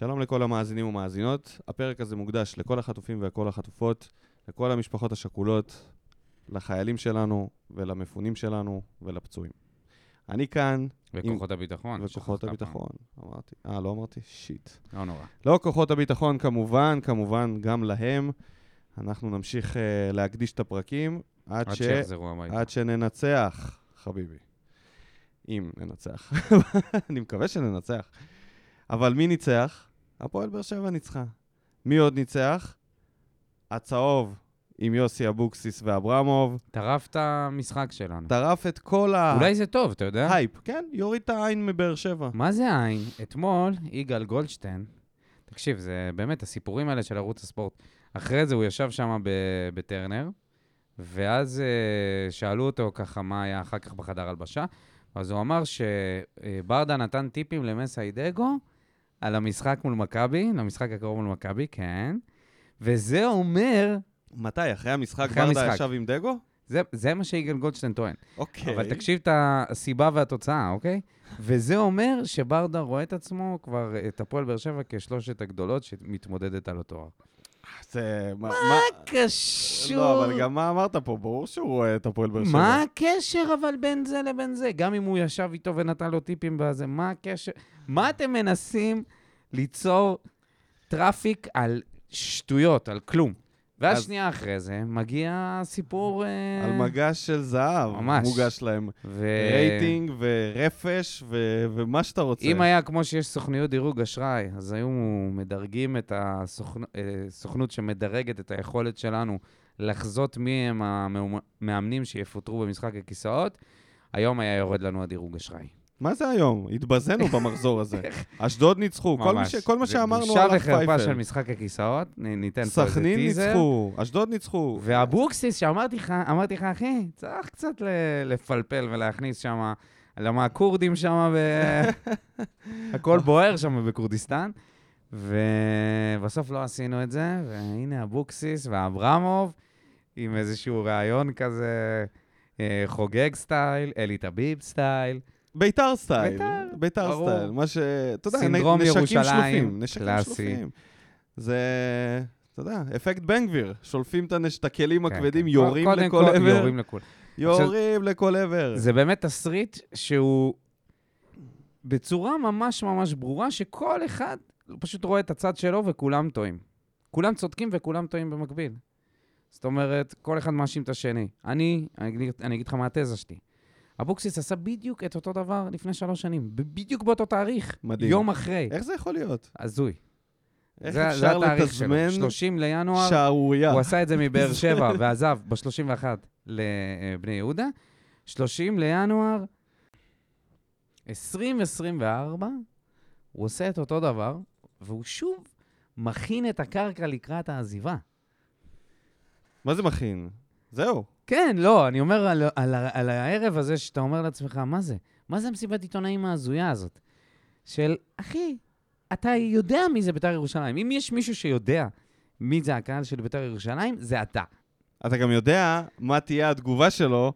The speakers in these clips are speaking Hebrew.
שלום לכל המאזינים ומאזינות. הפרק הזה מוקדש לכל החטופים וכל החטופות, לכל המשפחות השכולות, לחיילים שלנו ולמפונים שלנו ולפצועים. אני כאן... וכוחות הביטחון. וכוחות הביטחון, אמרתי. אה, לא אמרתי? שיט. פעם. לא נורא. לא כוחות הביטחון, כמובן, כמובן, גם להם. אנחנו נמשיך uh, להקדיש את הפרקים עד, עד ש... שיחזרו הביתה. עד שננצח, חביבי. אם ננצח. אני מקווה שננצח. אבל מי ניצח? הפועל באר שבע ניצחה. מי עוד ניצח? הצהוב עם יוסי אבוקסיס ואברמוב. טרף את המשחק שלנו. טרף את כל אולי זה טוב, אתה יודע? ההייפ. כן, יוריד את העין מבאר שבע. מה זה העין? אתמול, יגאל גולדשטיין, תקשיב, זה באמת הסיפורים האלה של ערוץ הספורט. אחרי זה הוא ישב שם בטרנר, ואז אה, שאלו אותו ככה מה היה אחר כך בחדר הלבשה, אז הוא אמר שברדה נתן טיפים למסיידגו על המשחק מול מכבי, למשחק הקרוב מול מכבי, כן. וזה אומר, מתי? אחרי המשחק אחרי ברדה המשחק. ישב עם דגו? זה, זה מה שיגאל גולדשטיין טוען. אוקיי. אבל תקשיב את הסיבה והתוצאה, אוקיי? וזה אומר שברדה רואה את עצמו, כבר את הפועל באר שבע כשלושת הגדולות שמתמודדת על התואר. זה... מה? קשור? לא, אבל גם מה אמרת פה? ברור שהוא רואה את הפועל באר שבע. מה הקשר אבל בין זה לבין זה? גם אם הוא ישב איתו ונתן לו טיפים בזה, מה הקשר? מה אתם מנסים ליצור טראפיק על שטויות, על כלום? ואז אז- שנייה אחרי זה מגיע סיפור... אה, על מגש של זהב. ממש. מוגש להם. ו... רייטינג ורפש ו- ומה שאתה רוצה. אם היה כמו שיש סוכניות דירוג אשראי, אז היו מדרגים את הסוכנות שמדרגת את היכולת שלנו לחזות מי הם המאמנים שיפוטרו במשחק הכיסאות, היום היה יורד לנו הדירוג אשראי. מה זה היום? התבזינו במחזור הזה. אשדוד ניצחו. כל, מי ש... כל מה שאמרנו על בושה וחרפה של. משחק הכיסאות, ניתן פה איזה סכנין טיזר. ניצחו, אשדוד ניצחו. ואבוקסיס, שאמרתי לך, אמרתי לך, אחי, צריך קצת ל- לפלפל ולהכניס שם, למה הכורדים שם, ו... הכל בוער שם בכורדיסטן. ובסוף לא עשינו את זה, והנה אבוקסיס ואברמוב, עם איזשהו רעיון כזה אה, חוגג style, אלי טביב style. ביתר style. ביתר. style. מה ש... אתה יודע, סינדרום נשקים ירושלים, שלופים. נשקים קלאסי. שלופים. זה, אתה יודע, אפקט בן גביר. שולפים את הכלים כן, הכבדים, כן. יורים לכל כל, עבר. יורים לכל. יורים לכל עבר. זה באמת תסריט שהוא בצורה ממש ממש ברורה, שכל אחד פשוט רואה את הצד שלו וכולם טועים. כולם צודקים וכולם טועים במקביל. זאת אומרת, כל אחד מאשים את השני. אני, אני, אני אגיד לך מה התזה שלי. אבוקסיס עשה בדיוק את אותו דבר לפני שלוש שנים, בדיוק באותו תאריך, מדהים. יום אחרי. איך זה יכול להיות? הזוי. איך זה, אפשר זה התאריך שלו. לתזמן 30 לינואר, שערורייה? הוא עשה את זה מבאר שבע ועזב ב-31 לבני יהודה. 30 לינואר 2024, הוא עושה את אותו דבר, והוא שוב מכין את הקרקע לקראת העזיבה. מה זה מכין? זהו. כן, לא, אני אומר על, על, על הערב הזה שאתה אומר לעצמך, מה זה? מה זה המסיבת עיתונאים ההזויה הזאת? של, אחי, אתה יודע מי זה בית"ר ירושלים. אם יש מישהו שיודע מי זה הקהל של בית"ר ירושלים, זה אתה. אתה גם יודע מה תהיה התגובה שלו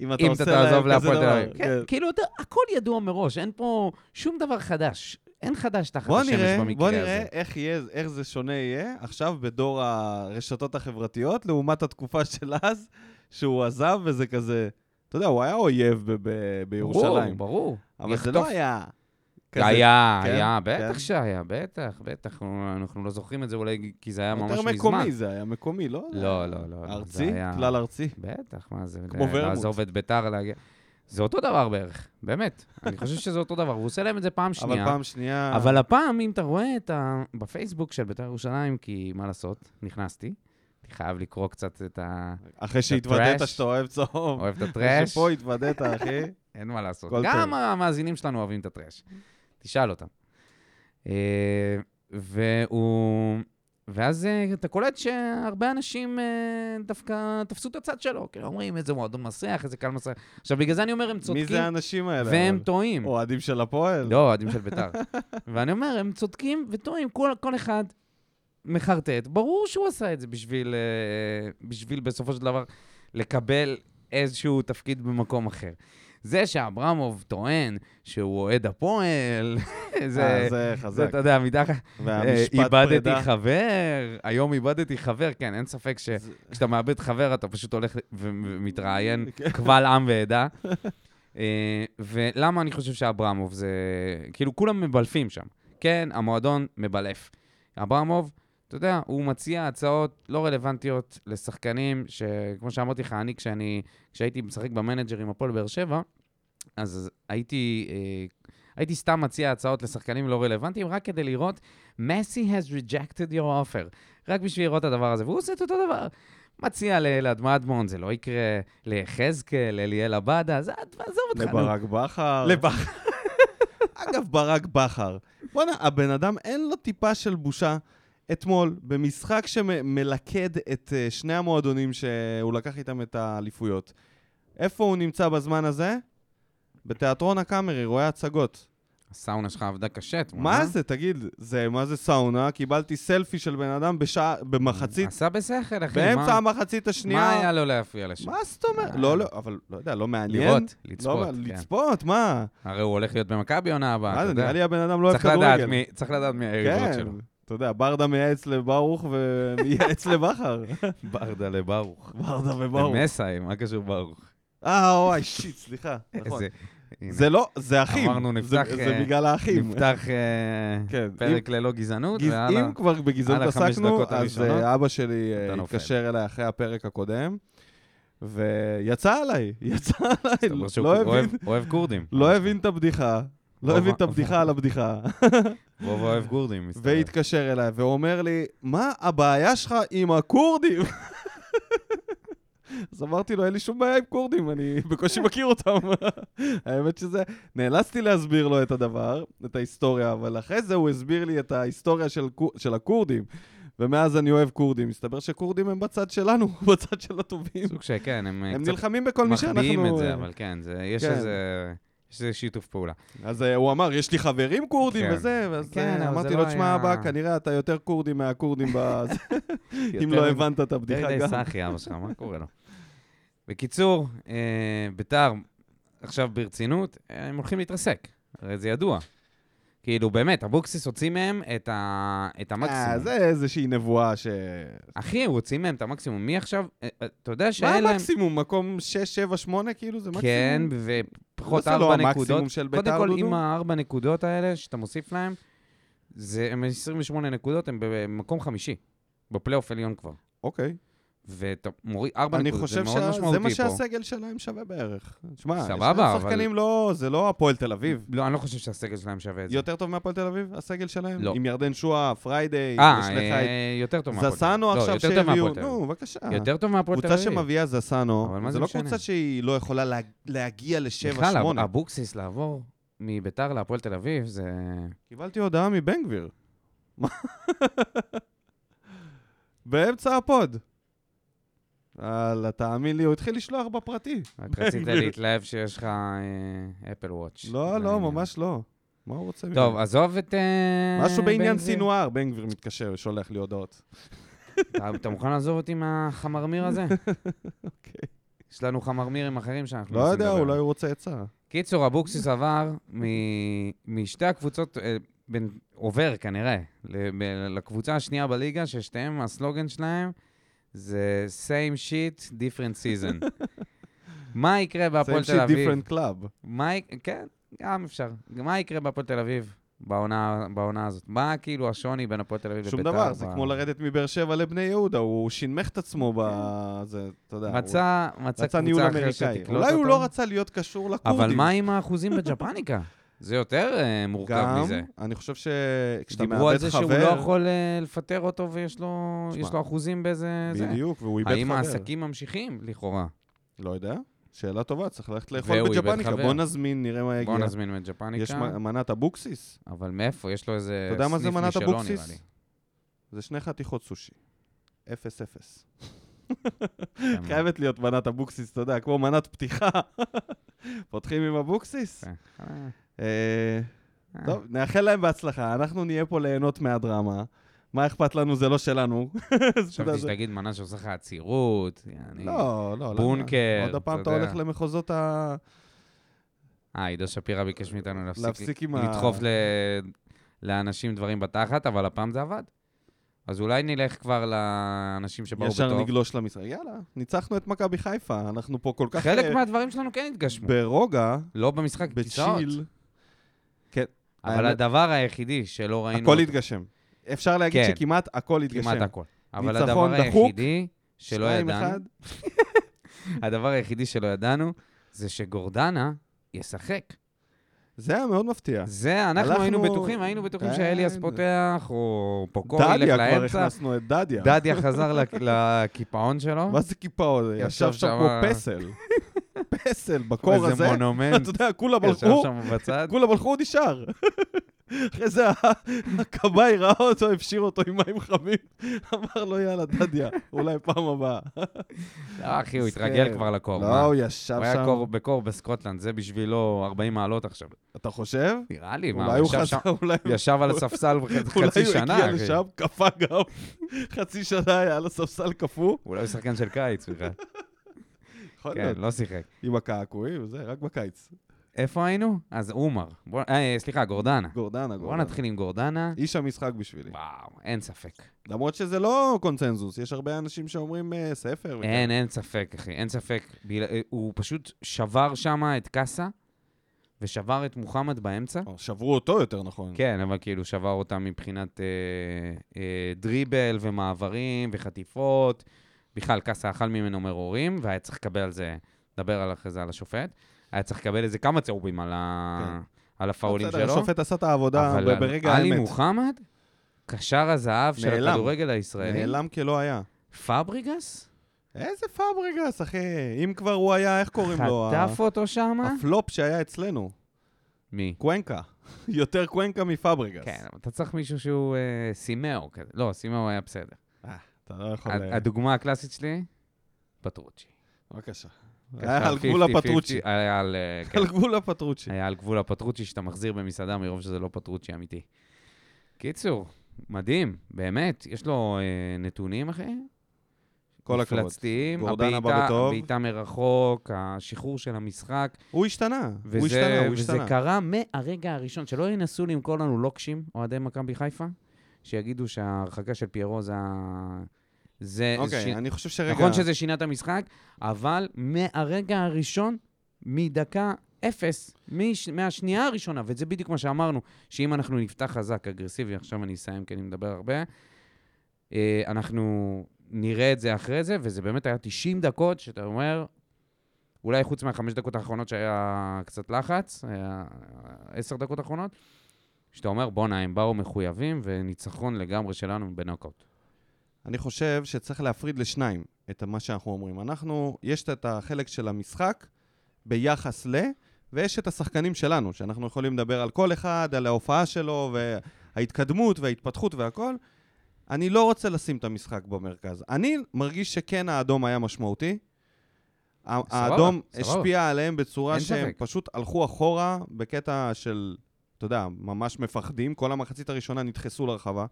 אם אתה אם עושה אתה תעזוב להפועל תל. אביב. כן, כאילו, אתה- הכל ידוע מראש, אין פה שום דבר חדש. אין חדש תחת בוא השמש נראה, במקרה בוא הזה. נראה איך, יהיה, איך זה שונה יהיה עכשיו בדור הרשתות החברתיות, לעומת התקופה של אז, שהוא עזב וזה כזה... אתה יודע, הוא היה אויב ב- ב- בירושלים. ברור, ברור. אבל זה. לא היה כזה... היה, כן, היה, כן. בטח שהיה, בטח, בטח. אנחנו- לא זוכרים את זה אולי כי זה היה ממש יותר מזמן. מקומי, זה היה מקומי, לא? לא, לא, לא. לא, ארצי? היה- כלל ארצי? בטח, מה זה? כמו ורמוט. לעזוב את ביתר, להגיע... זה אותו דבר בערך, באמת. אני חושב שזה אותו דבר, והוא עושה להם את זה פעם שנייה. אבל פעם שנייה... אבל הפעם, אם אתה רואה את ה... בפייסבוק של בית"ר ירושלים, כי מה לעשות, נכנסתי, הייתי חייב לקרוא קצת את ה... אחרי שהתוודית. שאתה אוהב צהוב. אוהב את הטראש, שפה התוודית, אחי. אין מה לעשות. גם. המאזינים שלנו אוהבים את הטראש. תשאל אותם. אה, והוא... ואז אה, אתה קולט שהרבה אנשים אה, דווקא תפסו את הצד שלו. כאילו, אומרים, איזה מועדון מסריח, איזה קהל מסריח. עכשיו, בגלל זה אני אומר, הם מי צודקים, זה האנשים האלה? והם? טועים. אוהדים של הפועל? לא, אוהדים של בית"ר. ואני אומר, הם צודקים וטועים, כל, כל אחד מחרטט. ברור שהוא עשה את זה בשביל, אה, בשביל בסופו של דבר לקבל איזשהו תפקיד במקום אחר. זה שאברמוב טוען שהוא אוהד הפועל, זה, אה, זה זה, חזק. אתה יודע, מתחת, אה, איבדתי פרידה. חבר, היום איבדתי חבר, כן, אין ספק זה- שכשאתה מאבד חבר, אתה פשוט הולך ומתראיין כן. קבל עם ועדה. ולמה אני חושב שאברמוב זה... כאילו, כולם מבלפים שם. כן, המועדון מבלף. אברמוב, אתה יודע, הוא מציע הצעות לא רלוונטיות לשחקנים, שכמו שאמרתי לך, אני, כשאני, כשהייתי משחק במנג'ר עם הפועל באר שבע, אז הייתי, אה, הייתי סתם מציע הצעות לשחקנים לא רלוונטיים, רק כדי לראות, מסי has rejected your offer. רק בשביל לראות את הדבר הזה, והוא עושה את אותו דבר. מציע לאלעד מדמון, זה לא יקרה, ליחזקאל, לאליאל עבדה, זה, עזוב אותך. לברק בכר. לברק. אגב, ברק בכר. בואנה, הבן אדם אין לו טיפה של בושה. אתמול, במשחק שמלכד את אה, שני המועדונים שהוא לקח איתם את האליפויות. איפה הוא נמצא בזמן הזה? בתיאטרון הקאמרי, רואה הצגות. הסאונה שלך עבדה קשה אתמול, מה אה? זה, תגיד, זה, מה זה סאונה? קיבלתי סלפי של בן אדם בשעה, במחצית, עשה בשכל, אחי. באמצע מה- המחצית השנייה. מה היה לו להפריע לשם? מה זאת אומרת? לא, לא, אבל לא יודע, לא מעניין. לראות, לצפות, לא, כן. לצפות, מה? הרי הוא הולך להיות במכבי עונה הבאה, אתה זה, נראה יודע. לי הבן אדם לא אוהב כדורגל. צריך לדעת מי היריבות כן, שלו. אתה יודע, ברדה מייעץ לברוך ומייעץ לבכר. ברדה לברוך. ברדה וברוך. מסאי, מה קשור ברוך? אה, וואי, שיט, סליחה. נכון. זה לא, זה אחים. אמרנו, נפתח, זה אה, בגלל האחים. נפתח אה, כן, פרק ללא גזענות, גז- והלאה. אם כבר בגזענות עסקנו, אז אה, אבא שלי. התקשר אליי אחרי הפרק הקודם, ויצא עליי, יצא עליי, לא הבין, אוהב כורדים. לא הבין את הבדיחה. לא הבין את הבדיחה על הבדיחה. רוב אוהב כורדים, מסתבר. והתקשר אליי, והוא אומר לי, מה הבעיה שלך עם הכורדים? אז אמרתי לו, אין לי שום בעיה עם כורדים, אני בקושי מכיר אותם. האמת שזה, נאלצתי להסביר לו את הדבר, את ההיסטוריה, אבל אחרי זה הוא הסביר לי את ההיסטוריה של, של הכורדים. ומאז אני אוהב כורדים. מסתבר שכורדים הם בצד שלנו, בצד של הטובים. סוג שכן, הם אה, הם קצת נלחמים בכל מי שאנחנו... מחביאים את זה, אה, אבל כן, זה- יש כן. איזה... יש איזה שיתוף פעולה. אז אה, הוא אמר, יש לי חברים כורדים כן. וזה, ואז כן, אה, אמרתי לו, לא תשמע, אבא, כנראה אתה יותר כורדי מהכורדים בזה, אם יותר לא הבנת את הבדיחה יותר גם. מדי סאחי, אבא שלך, מה קורה לו? בקיצור, אה, ביתר, עכשיו ברצינות, הם הולכים להתרסק, הרי זה ידוע. כאילו, באמת, אבוקסיס הוציא מהם את, ה... את אה, המקסימום. זה איזושהי נבואה ש... אחי, הוא הוציא מהם את המקסימום. מי עכשיו, אה, אה, אתה יודע מה שאין להם... המקסימום? מקום 6, 7, 8, כאילו? זה מקסימום? כן, ופחות זה לא המקסימום נקודות. של קודם ביתר, כל, דודו? עם הארבע נקודות האלה שאתה מוסיף להם, זה, הם 28 נקודות, הם במקום חמישי. בפלייאוף עליון כבר. אוקיי. ואתה מוריד ארבע אני נקודות, זה חושב מאוד שזה משמעותי מה פה. שהסגל שלהם שווה בערך. תשמע, יש סבבה, אבל- שחקנים לא... זה לא הפועל תל אביב. לא, אני לא חושב שהסגל שלהם שווה את זה. יותר טוב מהפועל תל אביב, הסגל שלהם? לא. עם ירדן שואה, פריידיי, אה, יש לך אה, את יותר טוב מהפועל זסנו. עכשיו לא, טוב שהביאו. נו, בבקשה. יותר טוב מהפועל תל קבוצה אביב. שמביאה זסנו, מה זה לא? קבוצה שהיא לא יכולה לה- להגיע בכלל, ל-7-8. אב- אבוקסיס לעבור מביתר להפועל תל אביב, זה... קיבלתי הודעה מבן גביר. מה? באמצע הפוד. יאללה, תאמין לי, הוא התחיל לשלוח בפרטי. רק רצית. להתלהב שיש לך אפל וואץ'. לא, לא, ממש לא. מה הוא רוצה? טוב? עזוב את... אה, משהו בעניין. סינואר, בן גביר מתקשר, שולח לי הודעות. אתה- מוכן לעזוב אותי מהחמרמר הזה? אוקיי. יש לנו חמרמירים אחרים שאנחנו לא יודע, אולי. הוא רוצה עצה. קיצור, אבוקסיס עבר מ- משתי הקבוצות, אה, עובר כנראה, לקבוצה השנייה בליגה, ששתיהם, הסלוגן שלהם זה same shit, different season. מה יקרה בהפועל Same תל shit, אביב? different club. מה, כן, גם אפשר. מה יקרה בהפועל תל אביב בעונה, בעונה הזאת? מה כאילו השוני בין הפועל תל אביב לביתר? שום דבר, זה ב- כמו לרדת מבאר שבע לבני יהודה, הוא שינמך את עצמו בזה, אתה יודע. הוא רצה, מצא רצה ניהול קבוצה אחרת. שתקלוט אולי הוא אותו. לא רצה להיות קשור לכורדים. אבל מה עם האחוזים בג'פניקה? זה יותר אה, מורכב גם, מזה. אני חושב שכשאתה דיברו על מאבד זה חבר... שהוא לא יכול אה, לפטר אותו ויש לו, יש לו אחוזים באיזה... זה. בדיוק, והוא איבד האם חבר. העסקים ממשיכים, לכאורה? לא יודע, שאלה טובה, צריך ללכת לאכול בג'פניקה. חבר. בוא נזמין, נראה מה יגיע. בוא נזמין את ג'פניקה. יש מנת אבוקסיס, אבל מאיפה? יש לו איזה אתה יודע מה זה סניף מנת משלו, נראה אבוקסיס? לי. זה שני חתיכות סושי. אפס אפס. כן, חייבת להיות מנת אבוקסיס, אתה יודע, כמו מנת פתיחה. פותחים עם אבוקסיס? אה. טוב, נאחל להם בהצלחה, אנחנו נהיה פה ליהנות מהדרמה. מה אכפת לנו, זה לא שלנו. חשבתי שתגיד מנה שעושה לך עצירות. יעני. לא, לא. בונקר, עוד הפעם אתה. הולך למחוזות ה... אה, עידו שפירא ביקש מאיתנו להפסיק, להפסיק עם ה... לדחוף. לאנשים דברים בתחת, אבל הפעם זה עבד. אז אולי נלך כבר לאנשים שבאו ישר בטוב. נגלוש למשחק. יאללה, ניצחנו את מכבי חיפה, אנחנו פה כל כך... חלק אה, מהדברים שלנו כן התגשמו. ברוגע, לא במשחק. בצ'יל, אבל האמת- הדבר היחידי שלא ראינו... הכל אותו- התגשם. אפשר להגיד כן. שכמעט הכל התגשם. כמעט הכל. אבל הדבר דחוק, היחידי שלא ידענו. הדבר היחידי שלא ידענו, זה שגורדנה ישחק. זה היה מאוד מפתיע. זה, אנחנו הלכנו- היינו בטוחים, היינו בטוחים כן. שאליאס פותח, או פוקו ילך דדיה כבר לאמצע. הכנסנו את דדיה. דדיה חזר לק- לקיפאון שלו. מה זה קיפאון? ישב שם כמו פסל. פסל, בקור הזה. איזה מונומנט. אתה יודע, כולם הלכו, שם. כולם הלכו, הוא נשאר. אחרי זה הכבאי ראה אותו, הפשיר אותו עם מים חמים, אמר לו, יאללה, דדיה, אולי פעם הבאה. לא, אחי, הוא. התרגל כבר לקור. לא? הוא ישב הוא היה שם. קור- בקור בסקוטלנד, זה בשבילו 40 מעלות עכשיו. אתה חושב? נראה לי, מה, אולי הוא הוא ישב שם- אולי הוא ישב על הספסל וחצי אולי חצי הוא שנה, הגיע אחי. לשם, קפא גם, חצי שנה היה על הספסל קפוא. אולי הוא שחקן של קיץ בכלל. יכול כן, להיות. לא שיחק. עם הקעקועים, זה רק בקיץ. איפה היינו? אז עומר. בוא- אה, סליחה, גורדנה. גורדנה, בוא גורדנה. נתחיל עם גורדנה. איש המשחק בשבילי. וואו, אין ספק. למרות שזה לא קונצנזוס, יש הרבה אנשים שאומרים אה, ספר. אין, אין ספק, אחי, אין ספק. ביל- אה, הוא פשוט שבר שם את קאסה, ושבר את מוחמד באמצע. או, שברו אותו יותר נכון. כן, אבל כאילו שבר אותם מבחינת אה, אה, דריבל ומעברים וחטיפות. בכלל, קאסה אכל ממנו מרורים, והיה צריך לקבל על זה, נדבר על אחרי זה על השופט, היה צריך לקבל איזה כמה צהובים על, ה... כן. על הפאולים שלו. השופט עשה את העבודה אבל ברגע עלי האמת. מוחמד, קשר הזהב של נעלם. הכדורגל הישראלי, נעלם כלא היה. פאברגס, איזה פאברגס, אחי. אם כבר הוא היה, איך קוראים לו? חטף אותו שמה. הפלופ שהיה אצלנו. מי? קוונקה. יותר קוונקה מפאברגס. כן, אבל אתה צריך מישהו שהוא אה, סימאו כזה. לא, סימאו היה בסדר. אתה לא יכול... אה, הדוגמה הקלאסית שלי, פטרוצ'י. בבקשה. היה על גבול 50-50, הפטרוצ'י. היה על, אה, כן, על גבול הפטרוצ'י. היה על גבול הפטרוצ'י שאתה מחזיר במסעדה מרוב שזה לא פטרוצ'י אמיתי. קיצור, מדהים, באמת. יש לו אה, נתונים, אחי? כל הכבוד. מפלצתיים. הבעיטה- מרחוק, השחרור של המשחק. הוא השתנה. הוא וזה, השתנה, הוא וזה השתנה. קרה מהרגע הראשון. שלא ינסו למכור לנו לוקשים, אוהדי מכבי חיפה, שיגידו שההרחקה של פיירו זה ה... זה... אוקיי, ש- אני חושב שרגע... נכון שזה שינה את המשחק, אבל מהרגע הראשון, מדקה אפס, מש, מהשנייה הראשונה, וזה בדיוק מה שאמרנו, שאם אנחנו נפתח חזק, אגרסיבי, עכשיו אני אסיים כי אני מדבר הרבה, אה, אנחנו נראה את זה אחרי זה, וזה באמת היה 90 דקות, שאתה אומר, אולי חוץ מהחמש דקות האחרונות שהיה קצת לחץ, היה עשר דקות האחרונות, שאתה אומר, בואנה, הם באו מחויבים, וניצחון לגמרי שלנו בנוקאוט. אני חושב שצריך להפריד לשניים את מה שאנחנו אומרים. אנחנו, יש את החלק של המשחק ביחס ל, ויש את השחקנים שלנו, שאנחנו יכולים לדבר על כל אחד, על ההופעה שלו, וההתקדמות וההתפתחות והכל. אני לא רוצה לשים את המשחק במרכז. אני מרגיש שכן האדום היה משמעותי. סבבה, האדום סבבה. השפיע עליהם בצורה שהם ספק. פשוט הלכו אחורה בקטע של, אתה יודע, ממש מפחדים. כל המחצית הראשונה נדחסו לרחבה.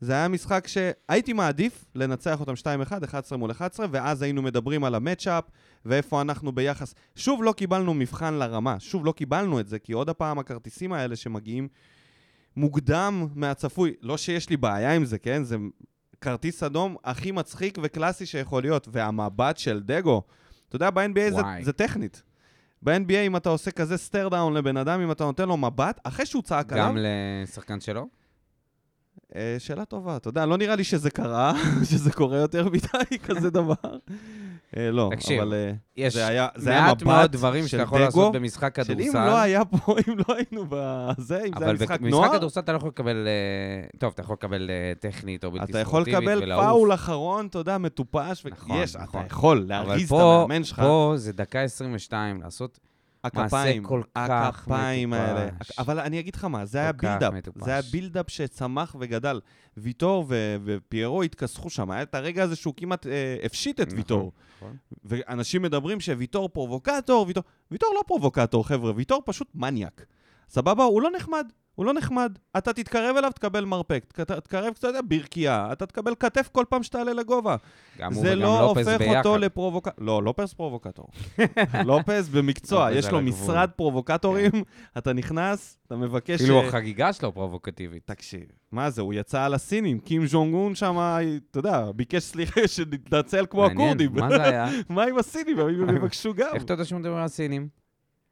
זה היה משחק שהייתי מעדיף לנצח אותם 2-1, 11 מול 11, ואז היינו מדברים על המצ'אפ, ואיפה אנחנו ביחס. שוב לא קיבלנו מבחן לרמה, שוב לא קיבלנו את זה, כי עוד הפעם הכרטיסים האלה שמגיעים מוקדם מהצפוי, לא שיש לי בעיה עם זה, כן? זה כרטיס אדום הכי מצחיק וקלאסי שיכול להיות, והמבט של דגו, אתה יודע, ב-NBA זה. זה טכנית. ב-NBA אם אתה עושה כזה stare down לבן אדם, אם אתה נותן לו מבט, אחרי שהוא צעק עליו... גם לשחקן שלו? אה, שאלה טובה, אתה יודע, לא נראה לי שזה קרה, שזה קורה יותר מדי, כזה דבר. אה, לא, תקשיב, אבל אה, יש זה היה זה היה מעט מבט מאוד דברים של שאתה יכול דגו, לעשות במשחק של כדורסל. לא היה פה, אם לא היינו בזה, אם זה היה אבל משחק במשחק נוער, כדורסל אתה לא יכול לקבל... טוב, אתה יכול לקבל טכנית או בלתי אתה יכול ספורטיבית לקבל. פאול אחרון, אתה יודע, מטופש, נכון, נכון. אתה יכול אבל להרגיז את המאמן שלך. פה זה דקה 22, לעשות... הכפיים, כל כך הכפיים האלה. אבל אני אגיד לך מה, זה היה build-up. זה היה build-up שצמח וגדל. ויטור ו- ופיירו התכסחו שם. היה את הרגע הזה שהוא כמעט אה, הפשיט את נכון, ויטור. נכון. ואנשים מדברים שוויטור פרובוקטור, ויטור... ויטור לא פרובוקטור, חבר'ה, ויטור פשוט מניאק. סבבה? הוא לא נחמד. הוא לא נחמד. אתה תתקרב אליו, תקבל מרפק. תק- תתקרב קצת, ברכייה. אתה תקבל כתף כל פעם שתעלה לגובה. גם הוא זה וגם לא לופס הופך ביחד. אותו לפרובוקטור. לא, לופס פרובוקטור. לופס במקצוע, יש לו. משרד פרובוקטורים, אתה נכנס, אתה מבקש... אה, החגיגה שלו פרובוקטיבית. תקשיב, מה זה, הוא יצא על הסינים, קים ז'ונג און שם, אתה יודע, ביקש סליחה שנתנצל כמו הכורדים. מה זה היה? מה עם הסינים? הם יבקשו גם. איך אתה יודע שהוא מדבר על סינים?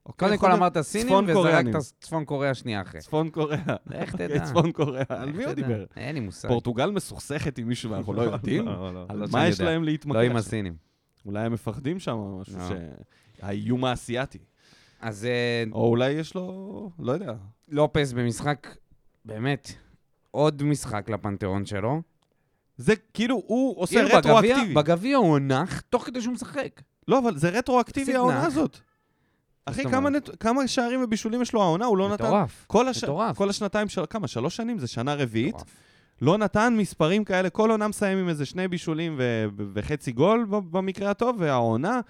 אוקיי, קודם כל אמרת סינים, וזרקת. צפון קוריאה שנייה אחרי. צפון קוריאה. איך אוקיי, תדע? צפון קוריאה. על מי הוא? דיבר? אין לי מושג. פורטוגל מסוכסכת עם מישהו ואנחנו לא יודעים? לא, לא, על לא מה יש. להם להתמקח? לא עם? הסינים. אולי הם מפחדים שם או משהו לא. ש... האיום האסייתי. אז אה, או אולי יש לו... לא יודע. לופס במשחק, באמת, עוד משחק לפנתיאון שלו. זה כאילו, הוא עושה כאילו רטרואקטיבי. בגביע הוא נח תוך כדי שהוא משחק. לא, אבל זה רטרואקטיבי העונה. הזאת. אחי, כמה? נת... כמה שערים ובישולים יש לו העונה? הוא לא נתן... מטורף. כל, הש... מטורף. כל השנתיים של... כמה? שלוש שנים? זה שנה רביעית. מטורף. לא נתן מספרים כאלה, כל עונה מסיים עם איזה שני בישולים ו... וחצי גול במקרה הטוב, והעונה,